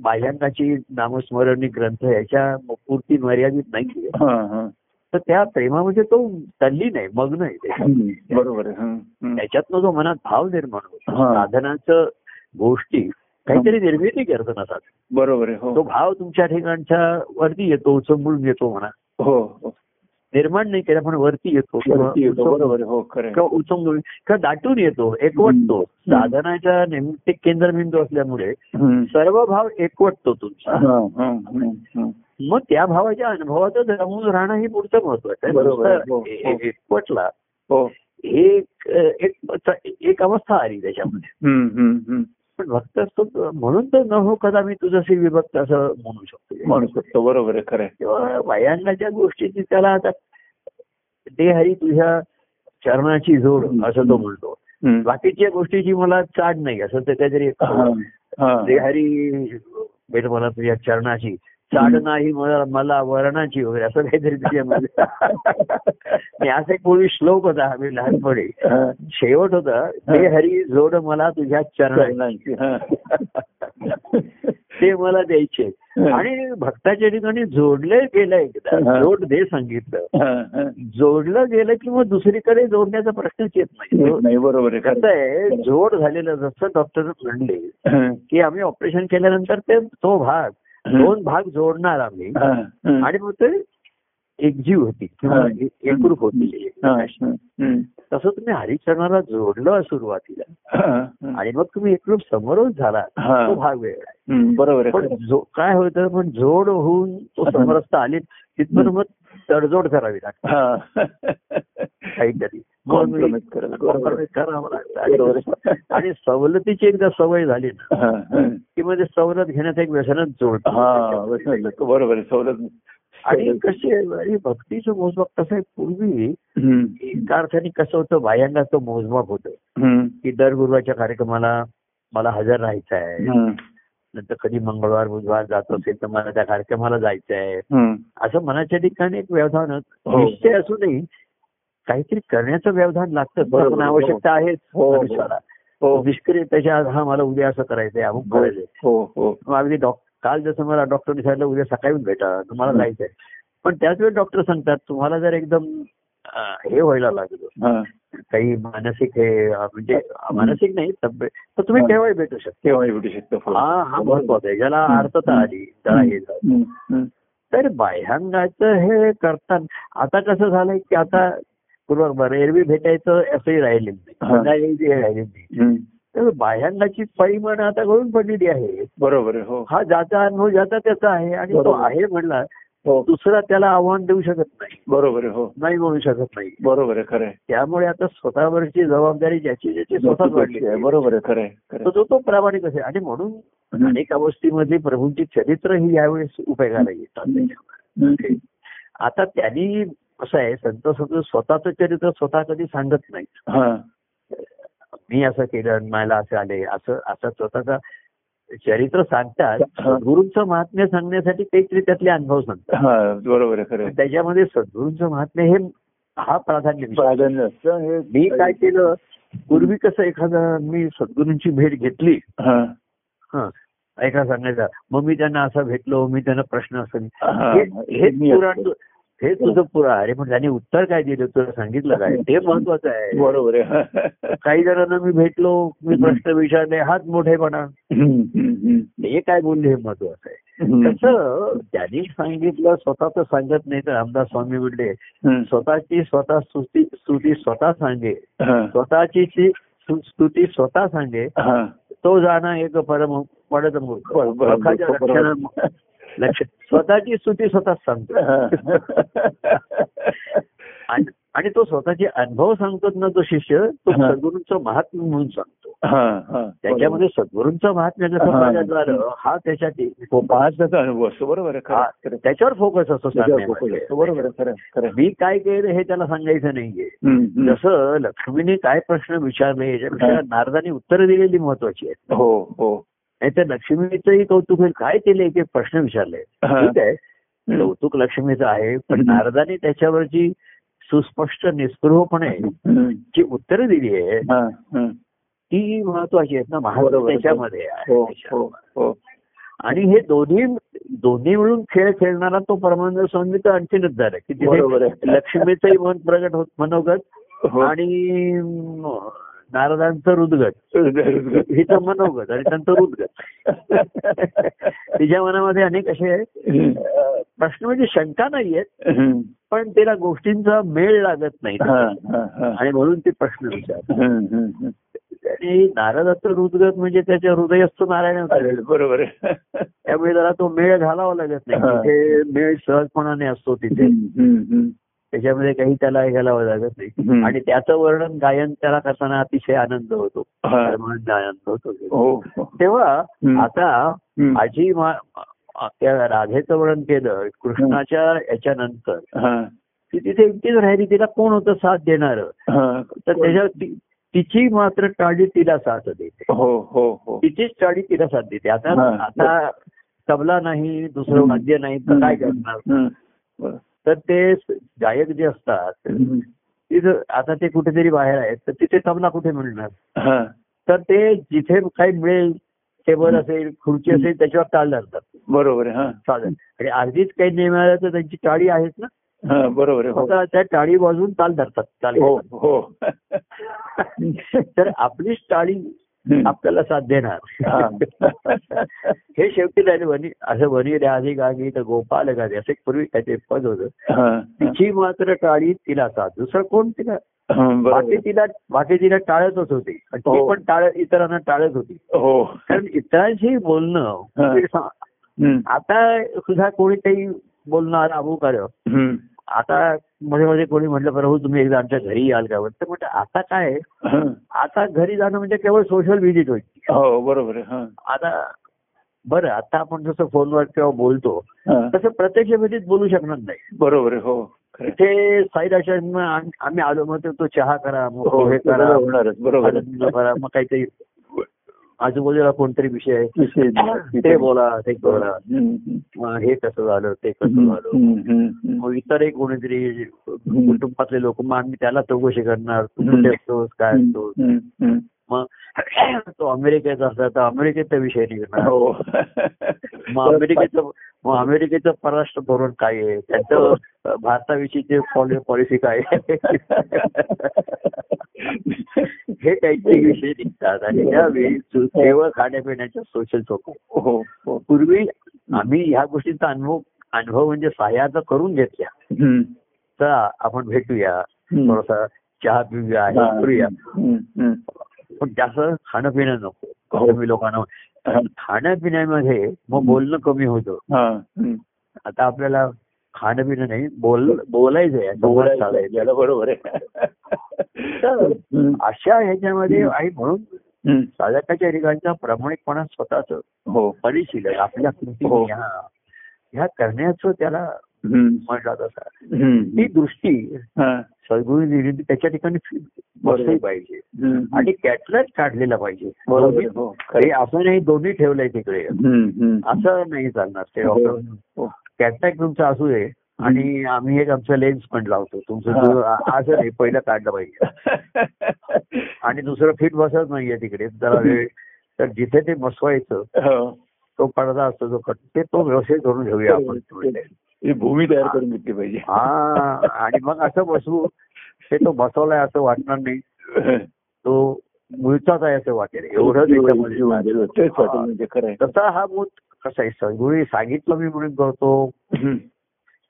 बाह्यांकाची नामस्मरणी ग्रंथ याच्या पुरती मर्यादित नाही हा हा तर त्या प्रेमामध्ये तो मग्न आहे त्याच्यात. हम्म. बरोबर. त्याच्यातनं जो मनात भाव निर्माण होतो हा. साधनाचं गोष्टी काहीतरी निर्मिती करत नसतात बरोबर आहे तो हो भाव तुमच्या ठिकाणच्या वरती येतो उचंबळून येतो म्हणा हो हो निर्माण नाही केला पण वरती येतो बरोबर हो. किंवा उचंबळून किंवा दाटून येतो एकवटतो. साधनाच्या नेमके केंद्रबिंदू असल्यामुळे. सर्व भाव एकवटतो तुमचा. मग त्या भावाच्या अनुभवातच रमून राहणं हे पुढचं महत्वाचं आहे हो, हो. एकवटला हो एक एक अवस्था आली त्याच्यामध्ये. पण भक्त असतो म्हणून तर न हो कदा मी तुझशी विभक्त असं म्हणू शकतो म्हणू शकतो बरोबर आहे खरं. तेव्हा वयांगाच्या गोष्टीची त्याला आता ते हरी तुझ्या चरणाची जोड असं तो म्हणतो. बाकीच्या गोष्टीची मला चाड नाही असं ते काहीतरी हा, हा. ते हरी भेट मला तुझ्या चरणाची चाड नाही मला मला वर्णाची वगैरे असं काहीतरी मी असा एक पूर्वी श्लोक होता आम्ही लहानपणी हा. शेवट होता ते हरी जोड मला तुझ्या चरणाची हा. ते मला द्यायचे हा. आणि भक्ताच्या ठिकाणी जोडले गेलं एकदा हा. जोड दे सांगितलं हा, हा. जोडलं गेलं की मग दुसरीकडे जोडण्याचा प्रश्नच येत नाही बरोबर कसं आहे जोड झालेलं जसं डॉक्टर म्हणले. की आम्ही ऑपरेशन केल्यानंतर ते तो भाग दोन भाग जोडणार आम्ही. आणि मग ते एकजीव होती किंवा. एकरूप होती. हा. तसं तुम्ही हरिचरणाला जोडलं सुरुवातीला. आणि मग तुम्ही एकरूप समोरच झाला. तो भाग वेगळा आहे. बरोबर पण काय होतं पण जोड होऊन तो समरसता आली. तिथून मग तडजोड करावी लागते. काहीतरी. करावं लागतं. आणि सवलतीची एकदा सवय झाली ना. की म्हणजे सवलत घेण्यात एक व्यसनच जोडतो. बरोबर सवलत आणि कशी आहे भक्तीचं मोजमाप कसं आहे पूर्वी एका अर्थाने कसं होतं बाह्यांगाचं मोजमाप होतं. की दर गुरुवारच्या कार्यक्रमाला मला हजर राहायचं आहे. नंतर कधी मंगळवार बुधवार जात असेल तर मला त्या कार्यक्रमाला जायचं आहे. असं मनाच्या ठिकाणी एक व्यवधान हो. निश्चय असूनही काहीतरी करण्याचं व्यवधान लागतं. आवश्यकता आहेच हो, हो. निष्क्रिय त्याच्या हा मला उद्या असं करायचंय अमुक करायचंय. अगदी डॉक काल जसं मला डॉक्टरने सांगितलं उद्या सकाळी भेटा तुम्हाला. जायचंय. पण त्याच वेळी डॉक्टर सांगतात तुम्हाला जर एकदम हे व्हायला लागलं काही मानसिक हे म्हणजे मानसिक नाही तब्येत तर तुम्ही. केव्हाही भेटू शकता. केव्हाही भेटू शकतो हो. हा महत्त्वाचा आहे. ज्याला. अर्थता आली त्याला हे. तर बाह्यांगाचं हे करताना आता कसं झालंय की आता पूर्व एरवी भेटायचं असंही राहिलेलं. नाही. राहिलेलं नाही. तर बाह्यांगाची परिमाण आता गळून पडलेली आहे. बरोबर आहे हो. हा ज्याचा अनुभव ज्याचा त्याचा आहे आणि तो. आहे म्हणला हो. दुसरा त्याला आव्हान देऊ शकत नाही. बरोबर आहे हो. नाही म्हणू शकत नाही. बरोबर आहे खरं आहे. त्यामुळे आता स्वतःवरची जबाबदारी ज्याची ज्याची स्वतःच वाढली आहे. बरोबर आहे खरं तो तो प्रामाणिक असेल. आणि म्हणून. अनेक अवस्थेमध्ये प्रभूंची चरित्र ही यावेळेस उपयोगाला येतात. आता त्यांनी असं आहे संत संत स्वतःचं चरित्र स्वतः कधी सांगत नाही मी असं केलं मला असं आले. असं असं स्वतःचा चरित्र सांगतात. सद्गुरूंचं महात्म्य सांगण्यासाठी काहीतरी त्यातले अनुभव सांगतात. बरोबर. त्याच्यामध्ये सद्गुरूंचं महात्म्य हे हा प्राधान्य. प्राधान्य असतं हे मी काय केलं? पूर्वी कसं एखादं मी सद्गुरूंची भेट घेतली. हा. हा. ऐका सांगायचा मग मी त्यांना असं भेटलो मी त्यांना प्रश्न असं हा. पुराण हे तुझं पुरा अरे पण त्यांनी उत्तर काय दिलं? तुला सांगितलं काय? ते महत्वाचं आहे. बरोबर आहे. काही जणांना मी भेटलो मी प्रश्न विचारले हाच मोठेपणा हं, हं, हं. हे काय बोलले हे महत्वाचं आहे? हं. तसं त्यांनी सांगितलं स्वतःच सांगत नाही तर रामदास स्वामी म्हणले हं. स्वतःची स्वतः स्तुती स्तुती स्वतः सांगे. हा. स्वतःची स्तुती स्वतः सांगे. हा. तो जाणं एक परम पडत मूर्ख बरोबर. लक्ष स्वतःची स्तुती स्वतःच सांगतो आणि तो स्वतःचे अनुभव सांगतो ना तो शिष्य तो. सद्गुरूंचं महात्म्य म्हणून सांगतो. त्याच्यामध्ये सद्गुरूंचं महात्म्य जसं हा. झालं हा त्याच्यात हो, बरोबर हा, आहे. त्याच्यावर फोकस असतो सांगण्यामध्ये. असतो. बरोबर. मी काय केलं हे त्याला सांगायचं नाहीये. जसं लक्ष्मीने काय प्रश्न विचारले याच्यापेक्षा. नारदाने उत्तर दिलेली महत्वाची आहेत हो हो नाही तर लक्ष्मीचंही कौतुक होईल काय केले एक प्रश्न विचारले. ठीक आहे कौतुक लक्ष्मीचं आहे पण. नारदाने त्याच्यावरची सुस्पष्ट निस्पृहपणे. जी उत्तरं दिली आहे. ती महत्वाची आहेत ना बरोबर. त्याच्यामध्ये आहे हो. हो हो आणि हे दोन्ही दोन्ही मिळून खेळ खेळणारा तो परमानंद स्वामी तर आणखीनच झाला की तिथे. लक्ष्मीचंही मन प्रगट होत मनोगत. आणि नारदांचं हृदगत हिचं मनोगत आणि त्यांचं हृदगत तिच्या मनामध्ये अनेक असे प्रश्न म्हणजे शंका नाहीयेत हं. पण तिला गोष्टींचा मेळ लागत नाही. आणि म्हणून ती प्रश्न विचार हं, हं, हं. आणि नारदाचं हृदगत म्हणजे त्याच्या हृदयस्थ नारायण बरोबर त्यामुळे जरा तो मेळ घालावा लागत नाही. तिथे मेळ सहजपणाने असतो तिथे. त्याच्यामध्ये काही त्याला हे घालावं लागत नाही. आणि त्याचं वर्णन गायन त्याला करताना अतिशय आनंद होतो आनंद होतो हो हो. तेव्हा. आता. आजी त्या राधेचं वर्णन केलं कृष्णाच्या याच्यानंतर ती तिथे एकटीच राहिली तिला कोण होतं साथ देणार. तर त्याच्या तिची मात्र टाळी तिला साथ देते हो हो हो तिचीच टाळी तिला साथ देते आता. आता तबला नाही दुसरं. वाद्य नाही तर काय करणार. तर ते गायक जे असतात. तिथं आता ते कुठेतरी बाहेर आहेत तर तिथे तबला कुठे मिळणार. तर ते जिथे काही मिळेल टेबल असेल खुर्ची असेल त्याच्यावर टाळ धरतात बरोबर हा चालेल आणि अगदीच काही नाही मिळालं तर त्यांची टाळी आहेच ना हा बरोबर आहे हो आता त्या टाळी वाजून ताल धरतात ताल हो. हो तर आपलीच टाळी. आपल्याला साथ देणार. हा. शेवटी झाले वनी असं वनी राधी गागी तर गोपाल गादी असं एक पूर्वी काय ते पद होतं. तिची मात्र टाळी तिला साथ. दुसरं कोण तिला? बाकी तिला बाकी तिला टाळतच होती. ती हो. पण टाळ इतरांना टाळत होती. हो. कारण इतरांशी बोलणं. आता सुद्धा कोणी काही बोलणार अमुक आलं. आता मध्ये मध्ये कोणी म्हटलं प्रभू तुम्ही एकदा आमच्या घरी याल का तर म्हटलं आता काय? हं. आता घरी जाणं म्हणजे केवळ सोशल व्हिजिट होईल हो बरोबर हा. आता बरं आता आपण जसं फोनवर किंवा बोलतो हा. तसं प्रत्यक्ष भेटीत बोलू शकणार नाही बरोबर हो. इथे साईड अशा आम्ही आलो मग तो चहा करा मग हो हे ते करा बरोबर करा मग काहीतरी आजूबाजूला कोणतरी विषय आहे ते बोला ते बोला. हे कसं झालं ते कसं झालं? मग इतरही कोणीतरी कुटुंबातले लोक मग आम्ही त्याला चौकशी करणार तू. कुठे असतोस काय असतोस. मग तो अमेरिकेचा असला तर अमेरिकेचा विषय निघणार. हो. मग अमेरिकेचं मग अमेरिकेचं परराष्ट्र धोरण काय आहे? त्यांचं अ, भारताविषयीचे पॉलिसी काय आहे? हे काहीतरी विषय निघतात आणि त्यावेळी सु- केवळ खाण्यापिण्याच्या सोशल चौक हो हो. पूर्वी आम्ही ह्या गोष्टींचा अनुभव अनुभव म्हणजे सह्याचा करून घेतल्या. चला आपण भेटूया. थोडासा चहा पिऊया हे हा, करूया. पण जास्त खाणं पिणं नको. हो. कमी लोकांना हा, खाण्यापिण्यामध्ये मग बोलणं कमी होतं. हा. आता आपल्याला खाणं पिणं नाही बोल बोलायचं बरोबर आहे. अशा ह्याच्यामध्ये आणि म्हणून. साधकाच्या ठिकाणचा प्रामाणिकपणा स्वतःच हो. परिशीलन आपल्या हो. कृती ह्या ह्या करण्याचं त्याला म्हटलं तसं. ती दृष्टी हा, सद्गुरू दिली त्या ठिकाणी बसली पाहिजे. आणि कॅटलाच काढलेला पाहिजे. हो. हे. असं नाही दोन्ही ठेवलंय तिकडे. असं नाही चालणार. ते हो, डॉक्टर हो. कॅटॅक तुमचं असू दे. आणि आम्ही एक आमचं लेन्स पण लावतो. तुमचं हा. असं नाही पहिलं काढलं पाहिजे. आणि दुसरं फिट बसत नाहीये तिकडे. जरा वेळ तर जिथे ते बसवायचं हो. तो पडदा असतो जो कट ते तो व्यवस्थित करून घेऊया आपण. ही भूमी तयार करून घेतली पाहिजे. हा. आणि मग असं बसवू ते तो बसवलाय असं वाटणार नाही. तो मुळचाच आहे असं वाटेल एवढं त्याच्यामध्ये म्हणजे आहे. तसा हा मूळ कसा आहे सद्गुरू सांगितलं मी म्हणून करतो.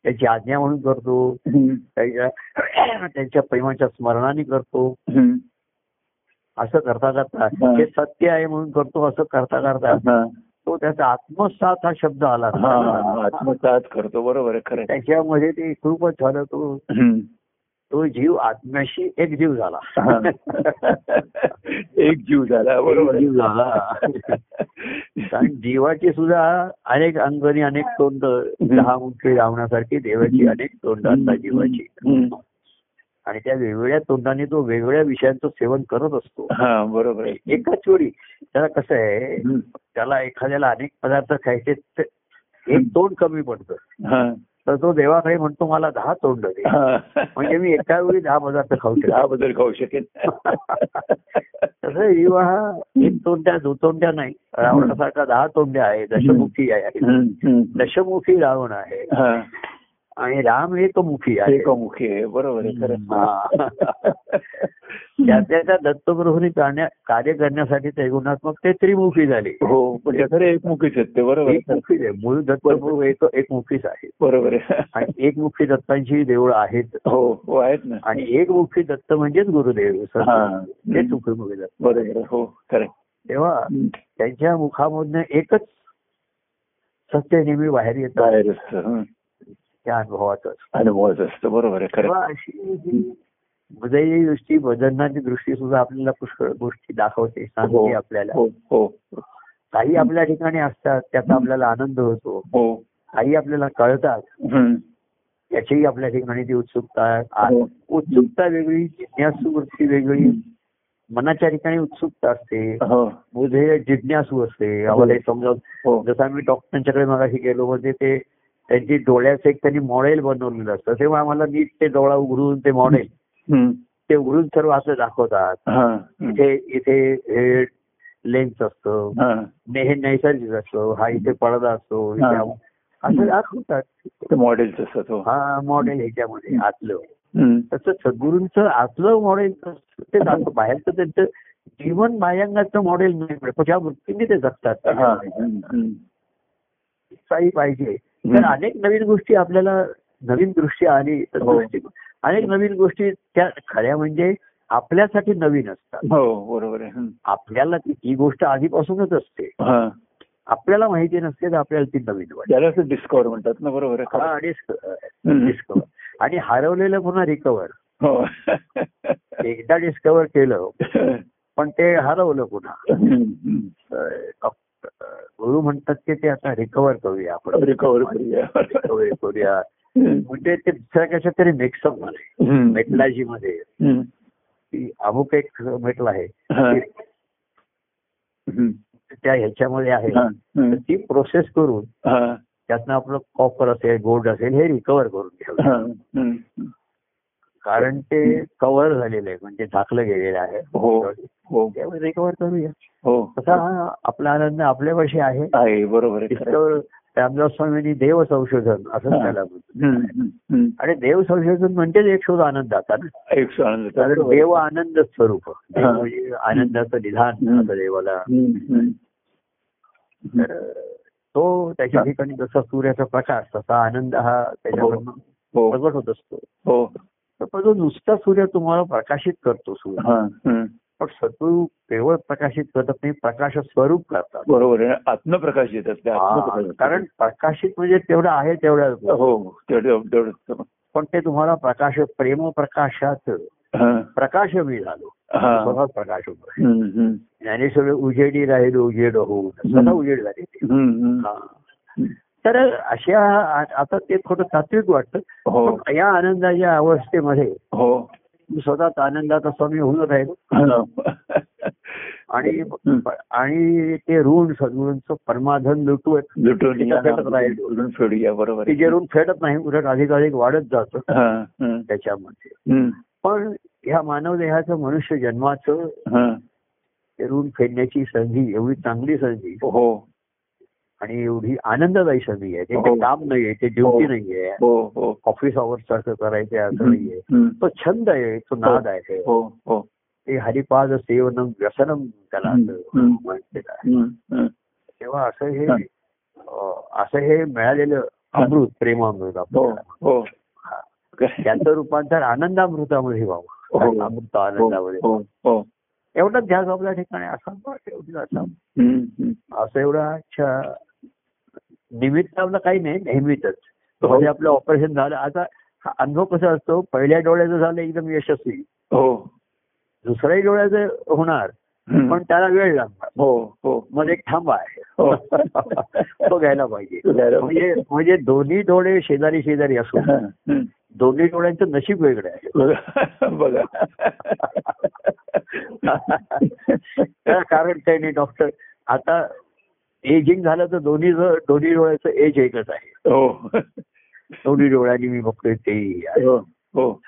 त्याची आज्ञा म्हणून करतो. त्याच्या त्यांच्या प्रेमाच्या स्मरणाने करतो. असं करता करता हा. सत्य आहे म्हणून करतो असं करता करता. तो त्याचा आत्मसात हा शब्द आला आत्मसात करतो बरोबर आहे खरं. त्याच्यामध्ये ते खूपच झालं तो. तो जीव आत्म्याशी एक जीव झाला. एक जीव झाला बरोबर जीव झाला कारण जीवाची सुद्धा अनेक अंगणी अनेक तोंड दहा मुखी लावण्यासारखी देवाची अनेक तोंड असतात जीवाची. आणि त्या वेगवेगळ्या तोंडाने तो वेगवेगळ्या विषयांचं सेवन करत असतो हा बरोबर आहे एकाच वेळी त्याला कसं आहे. त्याला एखाद्याला अनेक पदार्थ खायचे एक तोंड कमी पडतं. तर तो देवाकडे म्हणतो मला दहा तोंड दे. म्हणजे मी एका वेळी दहा पदार्थ खाऊ शकतो दहा बदल खाऊ शकेल तसं जीव हा एक तोंड्या दुतोंड्या नाही. रावणासारखा दहा तोंड्या आहे दशमुखी आहे. दशमुखी रावण आहे. आणि राम हे तो मुखी आहे. एकमुखी आहे. बरोबर त्या त्या दत्तप्रभूंनी कार्य करण्यासाठी ते गुणात्मक ते त्रिमुखी झाले. हो पण त्या खरं एकमुखीच आहेत ते बरोबर. मूळ दत्तप्रभू एक एकमुखीच आहे. बरोबर. आहे आणि एकमुखी दत्तांची देऊळ आहेत. हो हो आहेत ना. आणि एकमुखी दत्त म्हणजेच गुरुदेव हा. ते मुखी दत्त. बरोबर. हो खरं. तेव्हा त्यांच्या मुखामधनं एकच सत्य नेहमी बाहेर येतं. बाहेर असतं हं. त्या अनुभवाचं अनुभवाचं असतं बरोबर आहे खरं अशी उदयी दृष्टी बदलण्याची दृष्टी सुद्धा आपल्याला पुष्कळ गोष्टी दाखवते हो सांगते आपल्याला. हो हो. काही आपल्या ठिकाणी असतात त्याचा आपल्याला आनंद होतो. हो. काही आपल्याला कळतात. हं. याचीही आपल्या ठिकाणी ती उत्सुकता हो. उत्सुकता वेगळी जिज्ञासू वृत्ती वेगळी मनाच्या ठिकाणी उत्सुकता असते. हो. बुधे जिज्ञासू असते. आम्हाला हे हो. जसं आम्ही डॉक्टरांच्याकडे मगाशी गेलो म्हणजे ते त्यांची डोळ्याचं एक त्यांनी मॉडेल बनवलेलं असतं. तेव्हा आम्हाला नीट ते डोळा उघडून ते मॉडेल हं. ते उघडून सर्व असं दाखवतात. इथे इथे हे लेन्स असतं. हा. नैसर्गिक असतं. हा इथे पडदा असतो. असं दाखवतात. असतात हो. हा मॉडेल ह्याच्यामध्ये आतलं. तसं सद्गुरूंचं आतलं मॉडेल ते दाखव बाहेरचं त्यांचं जीवन बाह्यांगाचं मॉडेल नाही पण ज्या वृत्तीने ते जगतात. काही पाहिजे. तर अनेक नवीन गोष्टी आपल्याला नवीन दृष्टी आली तर हो. अनेक नवीन गोष्टी त्या खऱ्या म्हणजे आपल्यासाठी नवीन असतात. हो बरोबर आहे. आपल्याला ती गोष्ट आधीपासूनच असते. हा. आपल्याला माहिती नसते तर आपल्याला ती नवीन वाटते. डिस्कवर म्हणतात ना बरोबर. डिस्कवर आणि हरवलेलं पुन्हा रिकवर हो. एकदा डिस्कवर केलं पण ते हरवलं पुन्हा. गुरु म्हणतात की ते आता रिकवर करूया आपण. रिकवर करूया. रिकव्हरी करूया. म्हणजे ते दुसऱ्या कशा तरी मिक्सअपमध्ये हं. मेटलाजी मध्ये. हं. अमुक एक मेटल आहे. हा. त्या ह्याच्यामध्ये आहे. हा. ती प्रोसेस करून हा, त्यातनं आपलं कॉपर असेल गोल्ड असेल हे रिकवर करून घ्यावं. हा. कारण ते कव्हर झालेलं आहे म्हणजे झाकलं गेलेलं आहे. हो. हो. रिकवर करूया. हो. तसा आपला आनंद आपल्यापाशी आहे. आहे. बरोबर रामदास स्वामींनी देव संशोधन असं हा. त्याला म्हणतो. आणि देव संशोधन म्हणजेच एक शोध आनंदाचा ना एक. कारण देव आनंद स्वरूप हा. म्हणजे आनंदाचं निधान. असं देवाला. तर तो त्याच्या ठिकाणी जसा सूर्याचा प्रकाश तसा आनंद हा त्याच्याकडनं हो प्रगट होत असतो हो तर जो नुसता सूर्य तुम्हाला प्रकाशित करतो सूर्य हा. पण सत्व केवळ प्रकाशित करत नाही प्रकाश स्वरूप करतात. बरोबर आहे. आत्मप्रकाश येतात. कारण प्रकाशित म्हणजे तेवढं आहे तेवढं हो तेवढं पण ते तुम्हाला प्रकाश प्रेम प्रकाशात प्रकाश मी झालो. स्वतः प्रकाश. ज्ञानेश्वर उजेडी राहिलो उजेड होऊन स्वतः. उजेड झाले. तर अशा आता ते थोडं तात्विक वाटतं. हो. या आनंदाच्या अवस्थेमध्ये हो. स्वतःच आनंदाचा स्वामी होऊन राहिलो. आणि. आणि ते ऋण सद्गुरूंचं परमाधन लुटवत लुटून फेडूया बरोबर ते जे ऋण फेडत नाही उलट अधिकाधिक वाढत जातं हा, त्याच्यामध्ये. पण ह्या मानव देहाचं मनुष्य जन्माचं हा. ते ऋण फेडण्याची संधी एवढी चांगली संधी हो. आणि एवढी आनंददायी संधी आहे. ते हो. काही काम नाहीये ते ड्युटी हो. नाहीये हो ऑफिस आवर्स सारखं करायचं आहे असं नाहीये. तो छंद आहे तो नाद आहे. हो हो. ते हरिपाद सेवनम व्यसनम त्याला. तेव्हा असं हे असं हे मिळालेलं अमृत प्रेमामृत आपल्याला? त्याचं रूपांतर आनंदामृतामध्ये व्हावं. अमृत आनंदामध्ये एवढंच ध्यास आपल्या ठिकाणी असा एवढी असा एवढा अच्छा निमित्त आपलं काही नाही नेहमीच हो. म्हणजे आपलं ऑपरेशन झालं. आता हा अनुभव कसा असतो? पहिल्या डोळ्याचं झालं एकदम यशस्वी. हो. दुसऱ्याही डोळ्याचं होणार. पण त्याला वेळ लागणार. हो हो. मग एक थांबा आहे. हो. तो घ्यायला पाहिजे. म्हणजे म्हणजे दोन्ही डोळे शेजारी शेजारी हम्म. दोन्ही डोळ्यांचं नशीब वेगळं आहे. बघा कारण काही नाही डॉक्टर आता एजिंग झालं तर दोन्ही दोन्ही डोळ्याचं एज एकच आहे. हो. दोन्ही डोळ्यांनी मी बघतोय आहे. हो हो.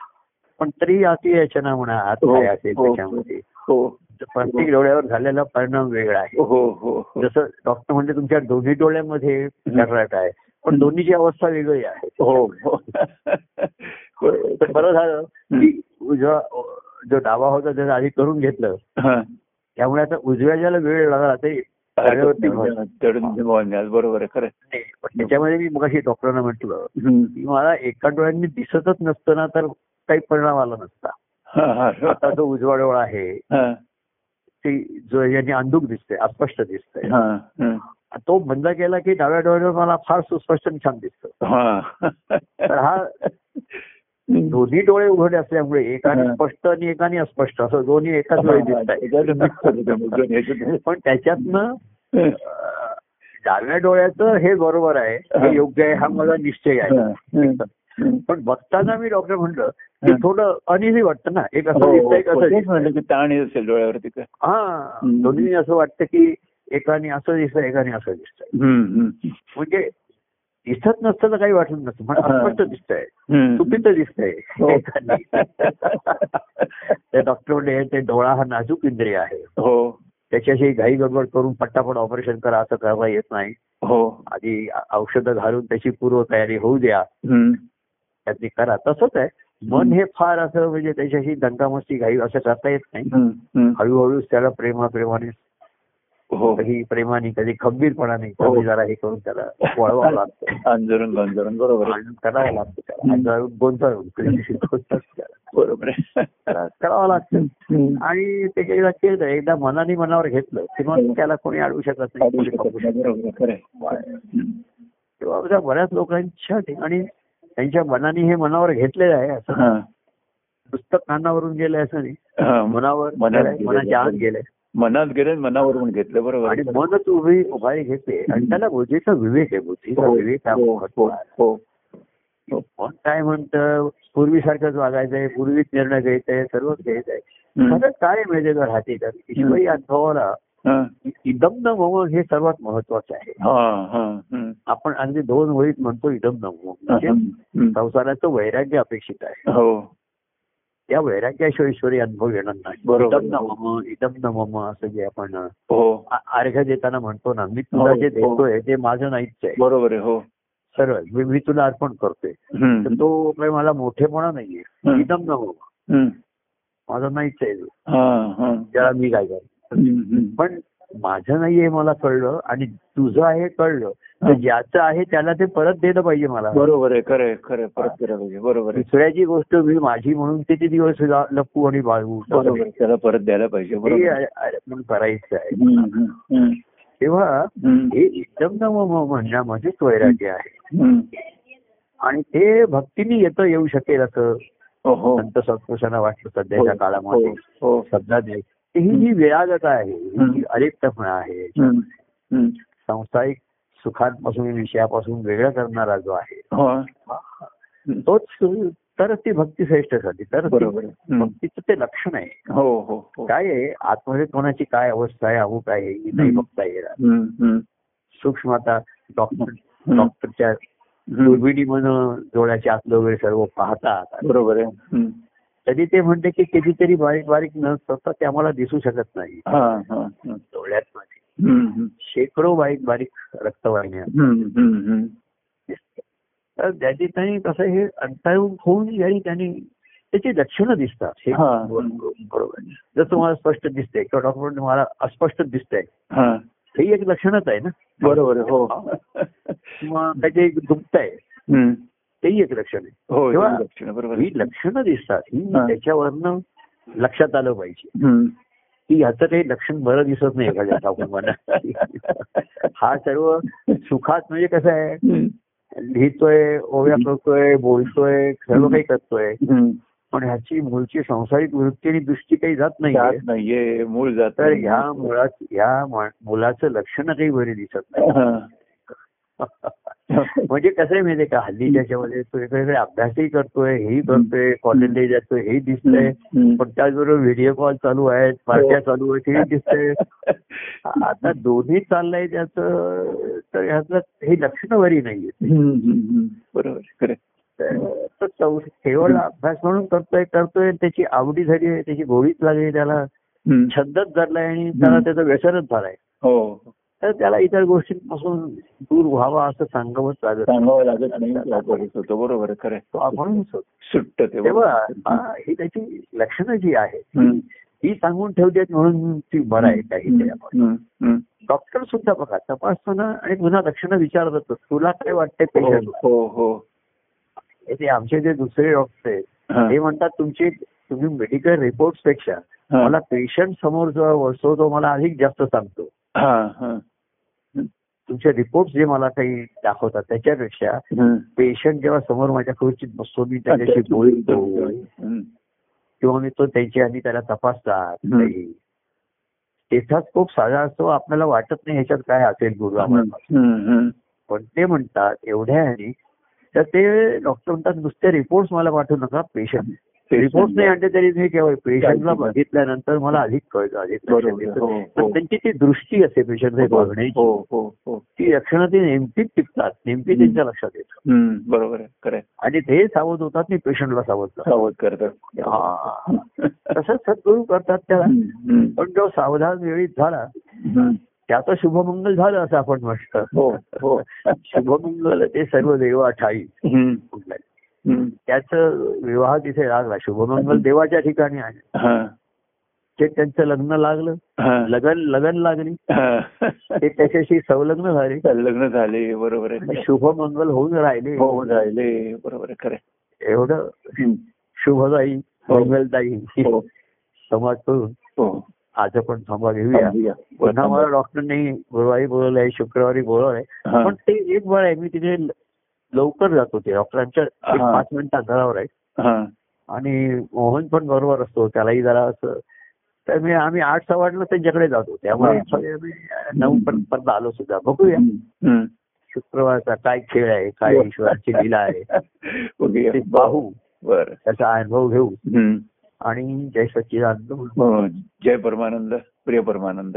पण तरी अति याचना म्हणा आत हो, काय असेल हो, त्याच्यामध्ये? तर प्रत्येक डोळ्यावर झालेला परिणाम वेगळा आहे. जसं डॉक्टर म्हणजे तुमच्या दोन्ही डोळ्यामध्ये कॅटरॅक्ट आहे पण दोन्हीची अवस्था वेगळी आहे. हो बरं झालं की उजवा जो डावा होता त्यानं आधी करून घेतलं. त्यामुळे आता उजव्या ज्याला वेळ लागला ते बरोबर आहे खरं त्याच्यामध्ये मी मगाशी डॉक्टरांना म्हटलं. की मला एका डोळ्यांनी दिसतच नसतं ना तर काही परिणाम आला नसता हा, हा. आता जो उजवा डोळा आहे हा, ती जो याने अंधुक दिसते अस्पष्ट दिसतंय. तो बंद केला की डाव्या डोळ्यावर मला फार सुस्पष्ट आणि छान दिसतं. तर हा दोन्ही डोळे उघडे असल्यामुळे एकाने हा. स्पष्ट आणि एकाने अस्पष्ट असं दोन्ही एकाच वेळी दिसत. पण त्याच्यातनं डाव्या डोळ्याचं हे बरोबर आहे हे योग्य आहे हा माझा निश्चय आहे हा, हा. पण बघताना मी डॉक्टर म्हटलं की हा. थोडं अनिझी वाटतं ना एक असं हो, दिसतंय एक हो, असं. म्हणलं की ताण असेल डोळ्यावरती हा. दोन्ही असं वाटतं की एकाने असं दिसतंय एकाने असं हम्म. म्हणजे दिसत नसतं तर काही वाटत नसतं पण हा. अस्पष्ट दिसतंय हम्म. चुकीचं दिसतंय हो. एकाने. ते डॉक्टर म्हणजे ते डोळा हा नाजूक इंद्रिय आहे हो त्याच्याशी घाई गडबड करून पट्टापट ऑपरेशन करा असं करता येत नाही हो आधी औषधं घालून त्याची पूर्व तयारी होऊ द्या. त्यातली करा तसंच आहे मन हे फार असं म्हणजे त्याच्याशी दंगामस्ती घाई असं करता येत नाही. हळूहळू त्याला प्रेमा प्रेमाने हो कधी प्रेमाने कधी खंबीरपणाने हो. कधी जरा हे करून त्याला वळवावं लागतं. अंजरून गंजरून बरोबर करावं लागतं त्याला. गोंधळून. बरोबर करावं लागतं. आणि ते एकदा केलं एकदा मनाने मनावर घेतलं की मग त्याला कोणी अडवू शकत नाही. तेव्हा बऱ्याच लोकांच्या ठिकाणी त्यांच्या मनाने हे मनावर घेतलेलं आहे असं हा. पुस्तक कानावरून गेलंय असं नाही. हा. मनावर. मनाच्या आत गेलंय. मनात गेले मनावरून घेतलं बरोबर. आणि आहे. मनच उभी उभारी घेते. आणि त्याला बुद्धीचा विवेक आहे बुद्धीचा हो, विवेक हा महत्त्व हो, आहे. मन काय म्हणतं? पूर्वीसारखंच वागायचंय पूर्वीच निर्णय घ्यायचंय सर्वच घ्यायचंय हम्म. खरं काय माहितीये का राहते का ईश्वरी अनुभवाला इदम न मम हे सर्वात महत्वाचं आहे. आपण अगदी दोन वळीत म्हणतो इदम न मम म्हणजे. संसाराचं वैराग्य अपेक्षित आहे. हो. त्या वैराग्याशिवाय ईश्वरी अनुभव येणार नाही बरोबर. इदम न मम इदम न मम असं जे आपण हो आ- अर्घ्य देताना म्हणतो ना मी तुला हो, जे हो. देतोय ते माझं नाहीच आहे बरोबर आहे हो सर्व मी मी तुला अर्पण करतोय तर. तो काही मला मोठेपणा नाहीये. इदम न मम हम्म. माझं नाहीच आहे. हा हा त्याला मी काय करतो. पण माझं नाहीये हे मला कळलं आणि तुझं आहे कळलं. तर हा. ज्याचं आहे त्याला ते परत दिलं पाहिजे मला. बरोबर आहे खरं खरं. परत करायला पाहिजे. बरोबर आहे. दुसऱ्याची गोष्ट मी माझी म्हणून किती दिवस लपू आणि बाळगू? बरोबर आहे. त्याला परत द्यायला पाहिजे. हे म्हणून करायचं आहे. तेव्हा. हे एकदम न म- म्हणण्यामध्येच वैराग्य आहे. आणि ते भक्तीने येतं येऊ शकेल असं. हो हो. संत सत्पुरुषांना वाटतं सध्याच्या काळामध्ये. हो. हो ही जी विरागता आहे ही जी अलिप्तपणा आहे. सांसारिक सुखांपासून विषयापासून वेगळं करणारा जो आहे हो. तोच तरच ती भक्ती श्रेष्ठ झाली तर बरोबर आहे. हम्म. भक्तीचं ते लक्षण आहे हो हो हो काय आहे आतमध्ये कोणाची काय अवस्था आहे अमुक आहे ही नाही. बघता येणार. सूक्ष्म आता डॉक्टर. डॉक्टरच्या हम्म. दुर्बिणी म्हणून डोळ्याच्या आतलं वगैरे सर्व पाहतात बरोबर आहे. तरी ते म्हणते की कितीतरी बारीक बारीक न असतात ते आम्हाला दिसू शकत नाही. डोळ्यात. हम्म. शेकडो बारीक बारीक रक्तवाहिन्या तर त्याची त्यांनी कसं हे अंतरून होऊन आणि त्यांनी त्याची लक्षणं दिसतात. बरोबर जर तुम्हाला स्पष्ट दिसतंय किंवा डॉक्टर मला अस्पष्ट दिसतंय हा. एक लक्षणच आहे ना बरोबर आहे हो किंवा त्याचे दुखतंय हम्म. तेही एक लक्षण आहे हो लक्षणं, बरोबर ही. लक्षणं दिसतात ही. त्याच्यावरनं लक्षात आलं पाहिजे. की ह्याचं काही लक्षण बरं दिसत नाही एखाद्या ठाकूर हा सर्व सुखात म्हणजे कसं आहे. लिहितोय ओव्या करतोय बोलतोय सर्व काही करतोय. पण ह्याची मूळची संसारिक वृत्ती आणि दृष्टी काही जात नाहीये जात नाहीये मूळ जात तर. ह्या मुळात ह्या मुलाचं लक्षण काही बरी दिसत नाही. म्हणजे कसं आहे माहितीये का? हल्ली त्याच्यामध्ये तो वेगवेगळे अभ्यासही करतोय हेही करतोय कॉलेजला जातोय हेही दिसतंय. पण त्याचबरोबर व्हिडिओ कॉल चालू आहेत पार्ट्या चालू आहेत हेही दिसतंय. आता दोन्ही चाललंय त्याचं तर ह्याचं हे लक्षणं बरी नाहीये. बरोबर. तर केवळ अभ्यास म्हणून करतोय करतोय त्याची आवडी झाली आहे त्याची गोळीच लागली त्याला. छंदच धरलाय आणि त्याला त्याचं व्यसनच झालंय. हो. तर त्याला इतर गोष्टींपासून दूर व्हावा असं सांगावंच लागत सांगावं लागत नाही बरोबर होतो बरोबर खरं. तो आपणच होतो. सुट्ट तेव्हा. हा, ही त्याची लक्षणं जी आहेत. ही सांगून ठेवतात म्हणून ती बरं आहे आपण. हम्म. डॉक्टर सुद्धा बघा तपासताना आणि पुन्हा लक्षणं विचारत असतो तुला काय वाटतंय पेशंट हो हो ते आमचे जे दुसरे डॉक्टर आहेत हा. ते म्हणतात तुमचे तुम्ही मेडिकल रिपोर्टपेक्षा हा. मला पेशंट समोर जो असतो तो मला अधिक जास्त सांगतो हा, हा. तुमचे रिपोर्ट जे मला काही दाखवतात त्याच्यापेक्षा. पेशंट जेव्हा समोर माझ्या खुर्चीत बसतो मी त्याच्याशी बोलतो. किंवा मी तो त्यांची आधी त्याला तपासतात. काही स्टेथॉस्कोप साधा असतो आपल्याला वाटत नाही ह्याच्यात काय असेल गुरु आम्हाला. पण ते म्हणतात एवढ्या ह्यानी तर ते डॉक्टर म्हणतात नुसते रिपोर्ट्स मला पाठवू नका पेशंट रिपोर्ट नाही आणले तरी मी केव्हा पेशंटला बघितल्यानंतर मला अधिक कळतं अधिक. हो, हो. त्यांची ती दृष्टी असते पेशंट हो बघण्याची हो हो हो ती लक्षणं ती नेमकीच टिकतात नेमकी त्यांच्या लक्षात येतं हम्म. बरोबर. आणि ते सावध होतात मी पेशंटला सावध. सावध करतात हा. तसंच सद्गुरू करतात त्याला. पण जो सावधान वेळीत झाला. त्याचं शुभमंगल झालं असं आपण म्हटलं हो हो शुभमंगल ते सर्व देवा ठाई. त्याचं विवाह तिथे लागला शुभमंगल देवाच्या ठिकाणी आहे हा. ते त्यांचं लग्न लागलं. लगन लगन लागली हा. ते त्याच्याशी संलग्न झाले लग्न झाले बरोबर आहे शुभमंगल होऊन राहिले हो राहिले बरोबर आहे खरं. एवढं. शुभदायी हो. मंगलदायी हो समाज करून हो आज आपण थांबा घेऊया. पुन्हा मला डॉक्टरने गुरुवारी बोलवलंय शुक्रवारी बोलवलंय. पण ते एक बळ आहे मी तिथे लवकर जातो ते डॉक्टरांच्या. पाच मिनिट अंतरावर आहे. आणि मोहन पण बरोबर असतो. त्यालाही जरा असं तर मी आम्ही आठ सव्वा आठला त्यांच्याकडे जातो त्यामुळे आम्ही नऊ पर्यंत आलो सुद्धा. बघूया. शुक्रवारचा काय खेळ आहे काय ईश्वराची लीला आहे. पाहू. बरं. त्याचा अनुभव घेऊ. आणि जय सच्चिदानंद हो. जय परमानंद प्रिय परमानंद.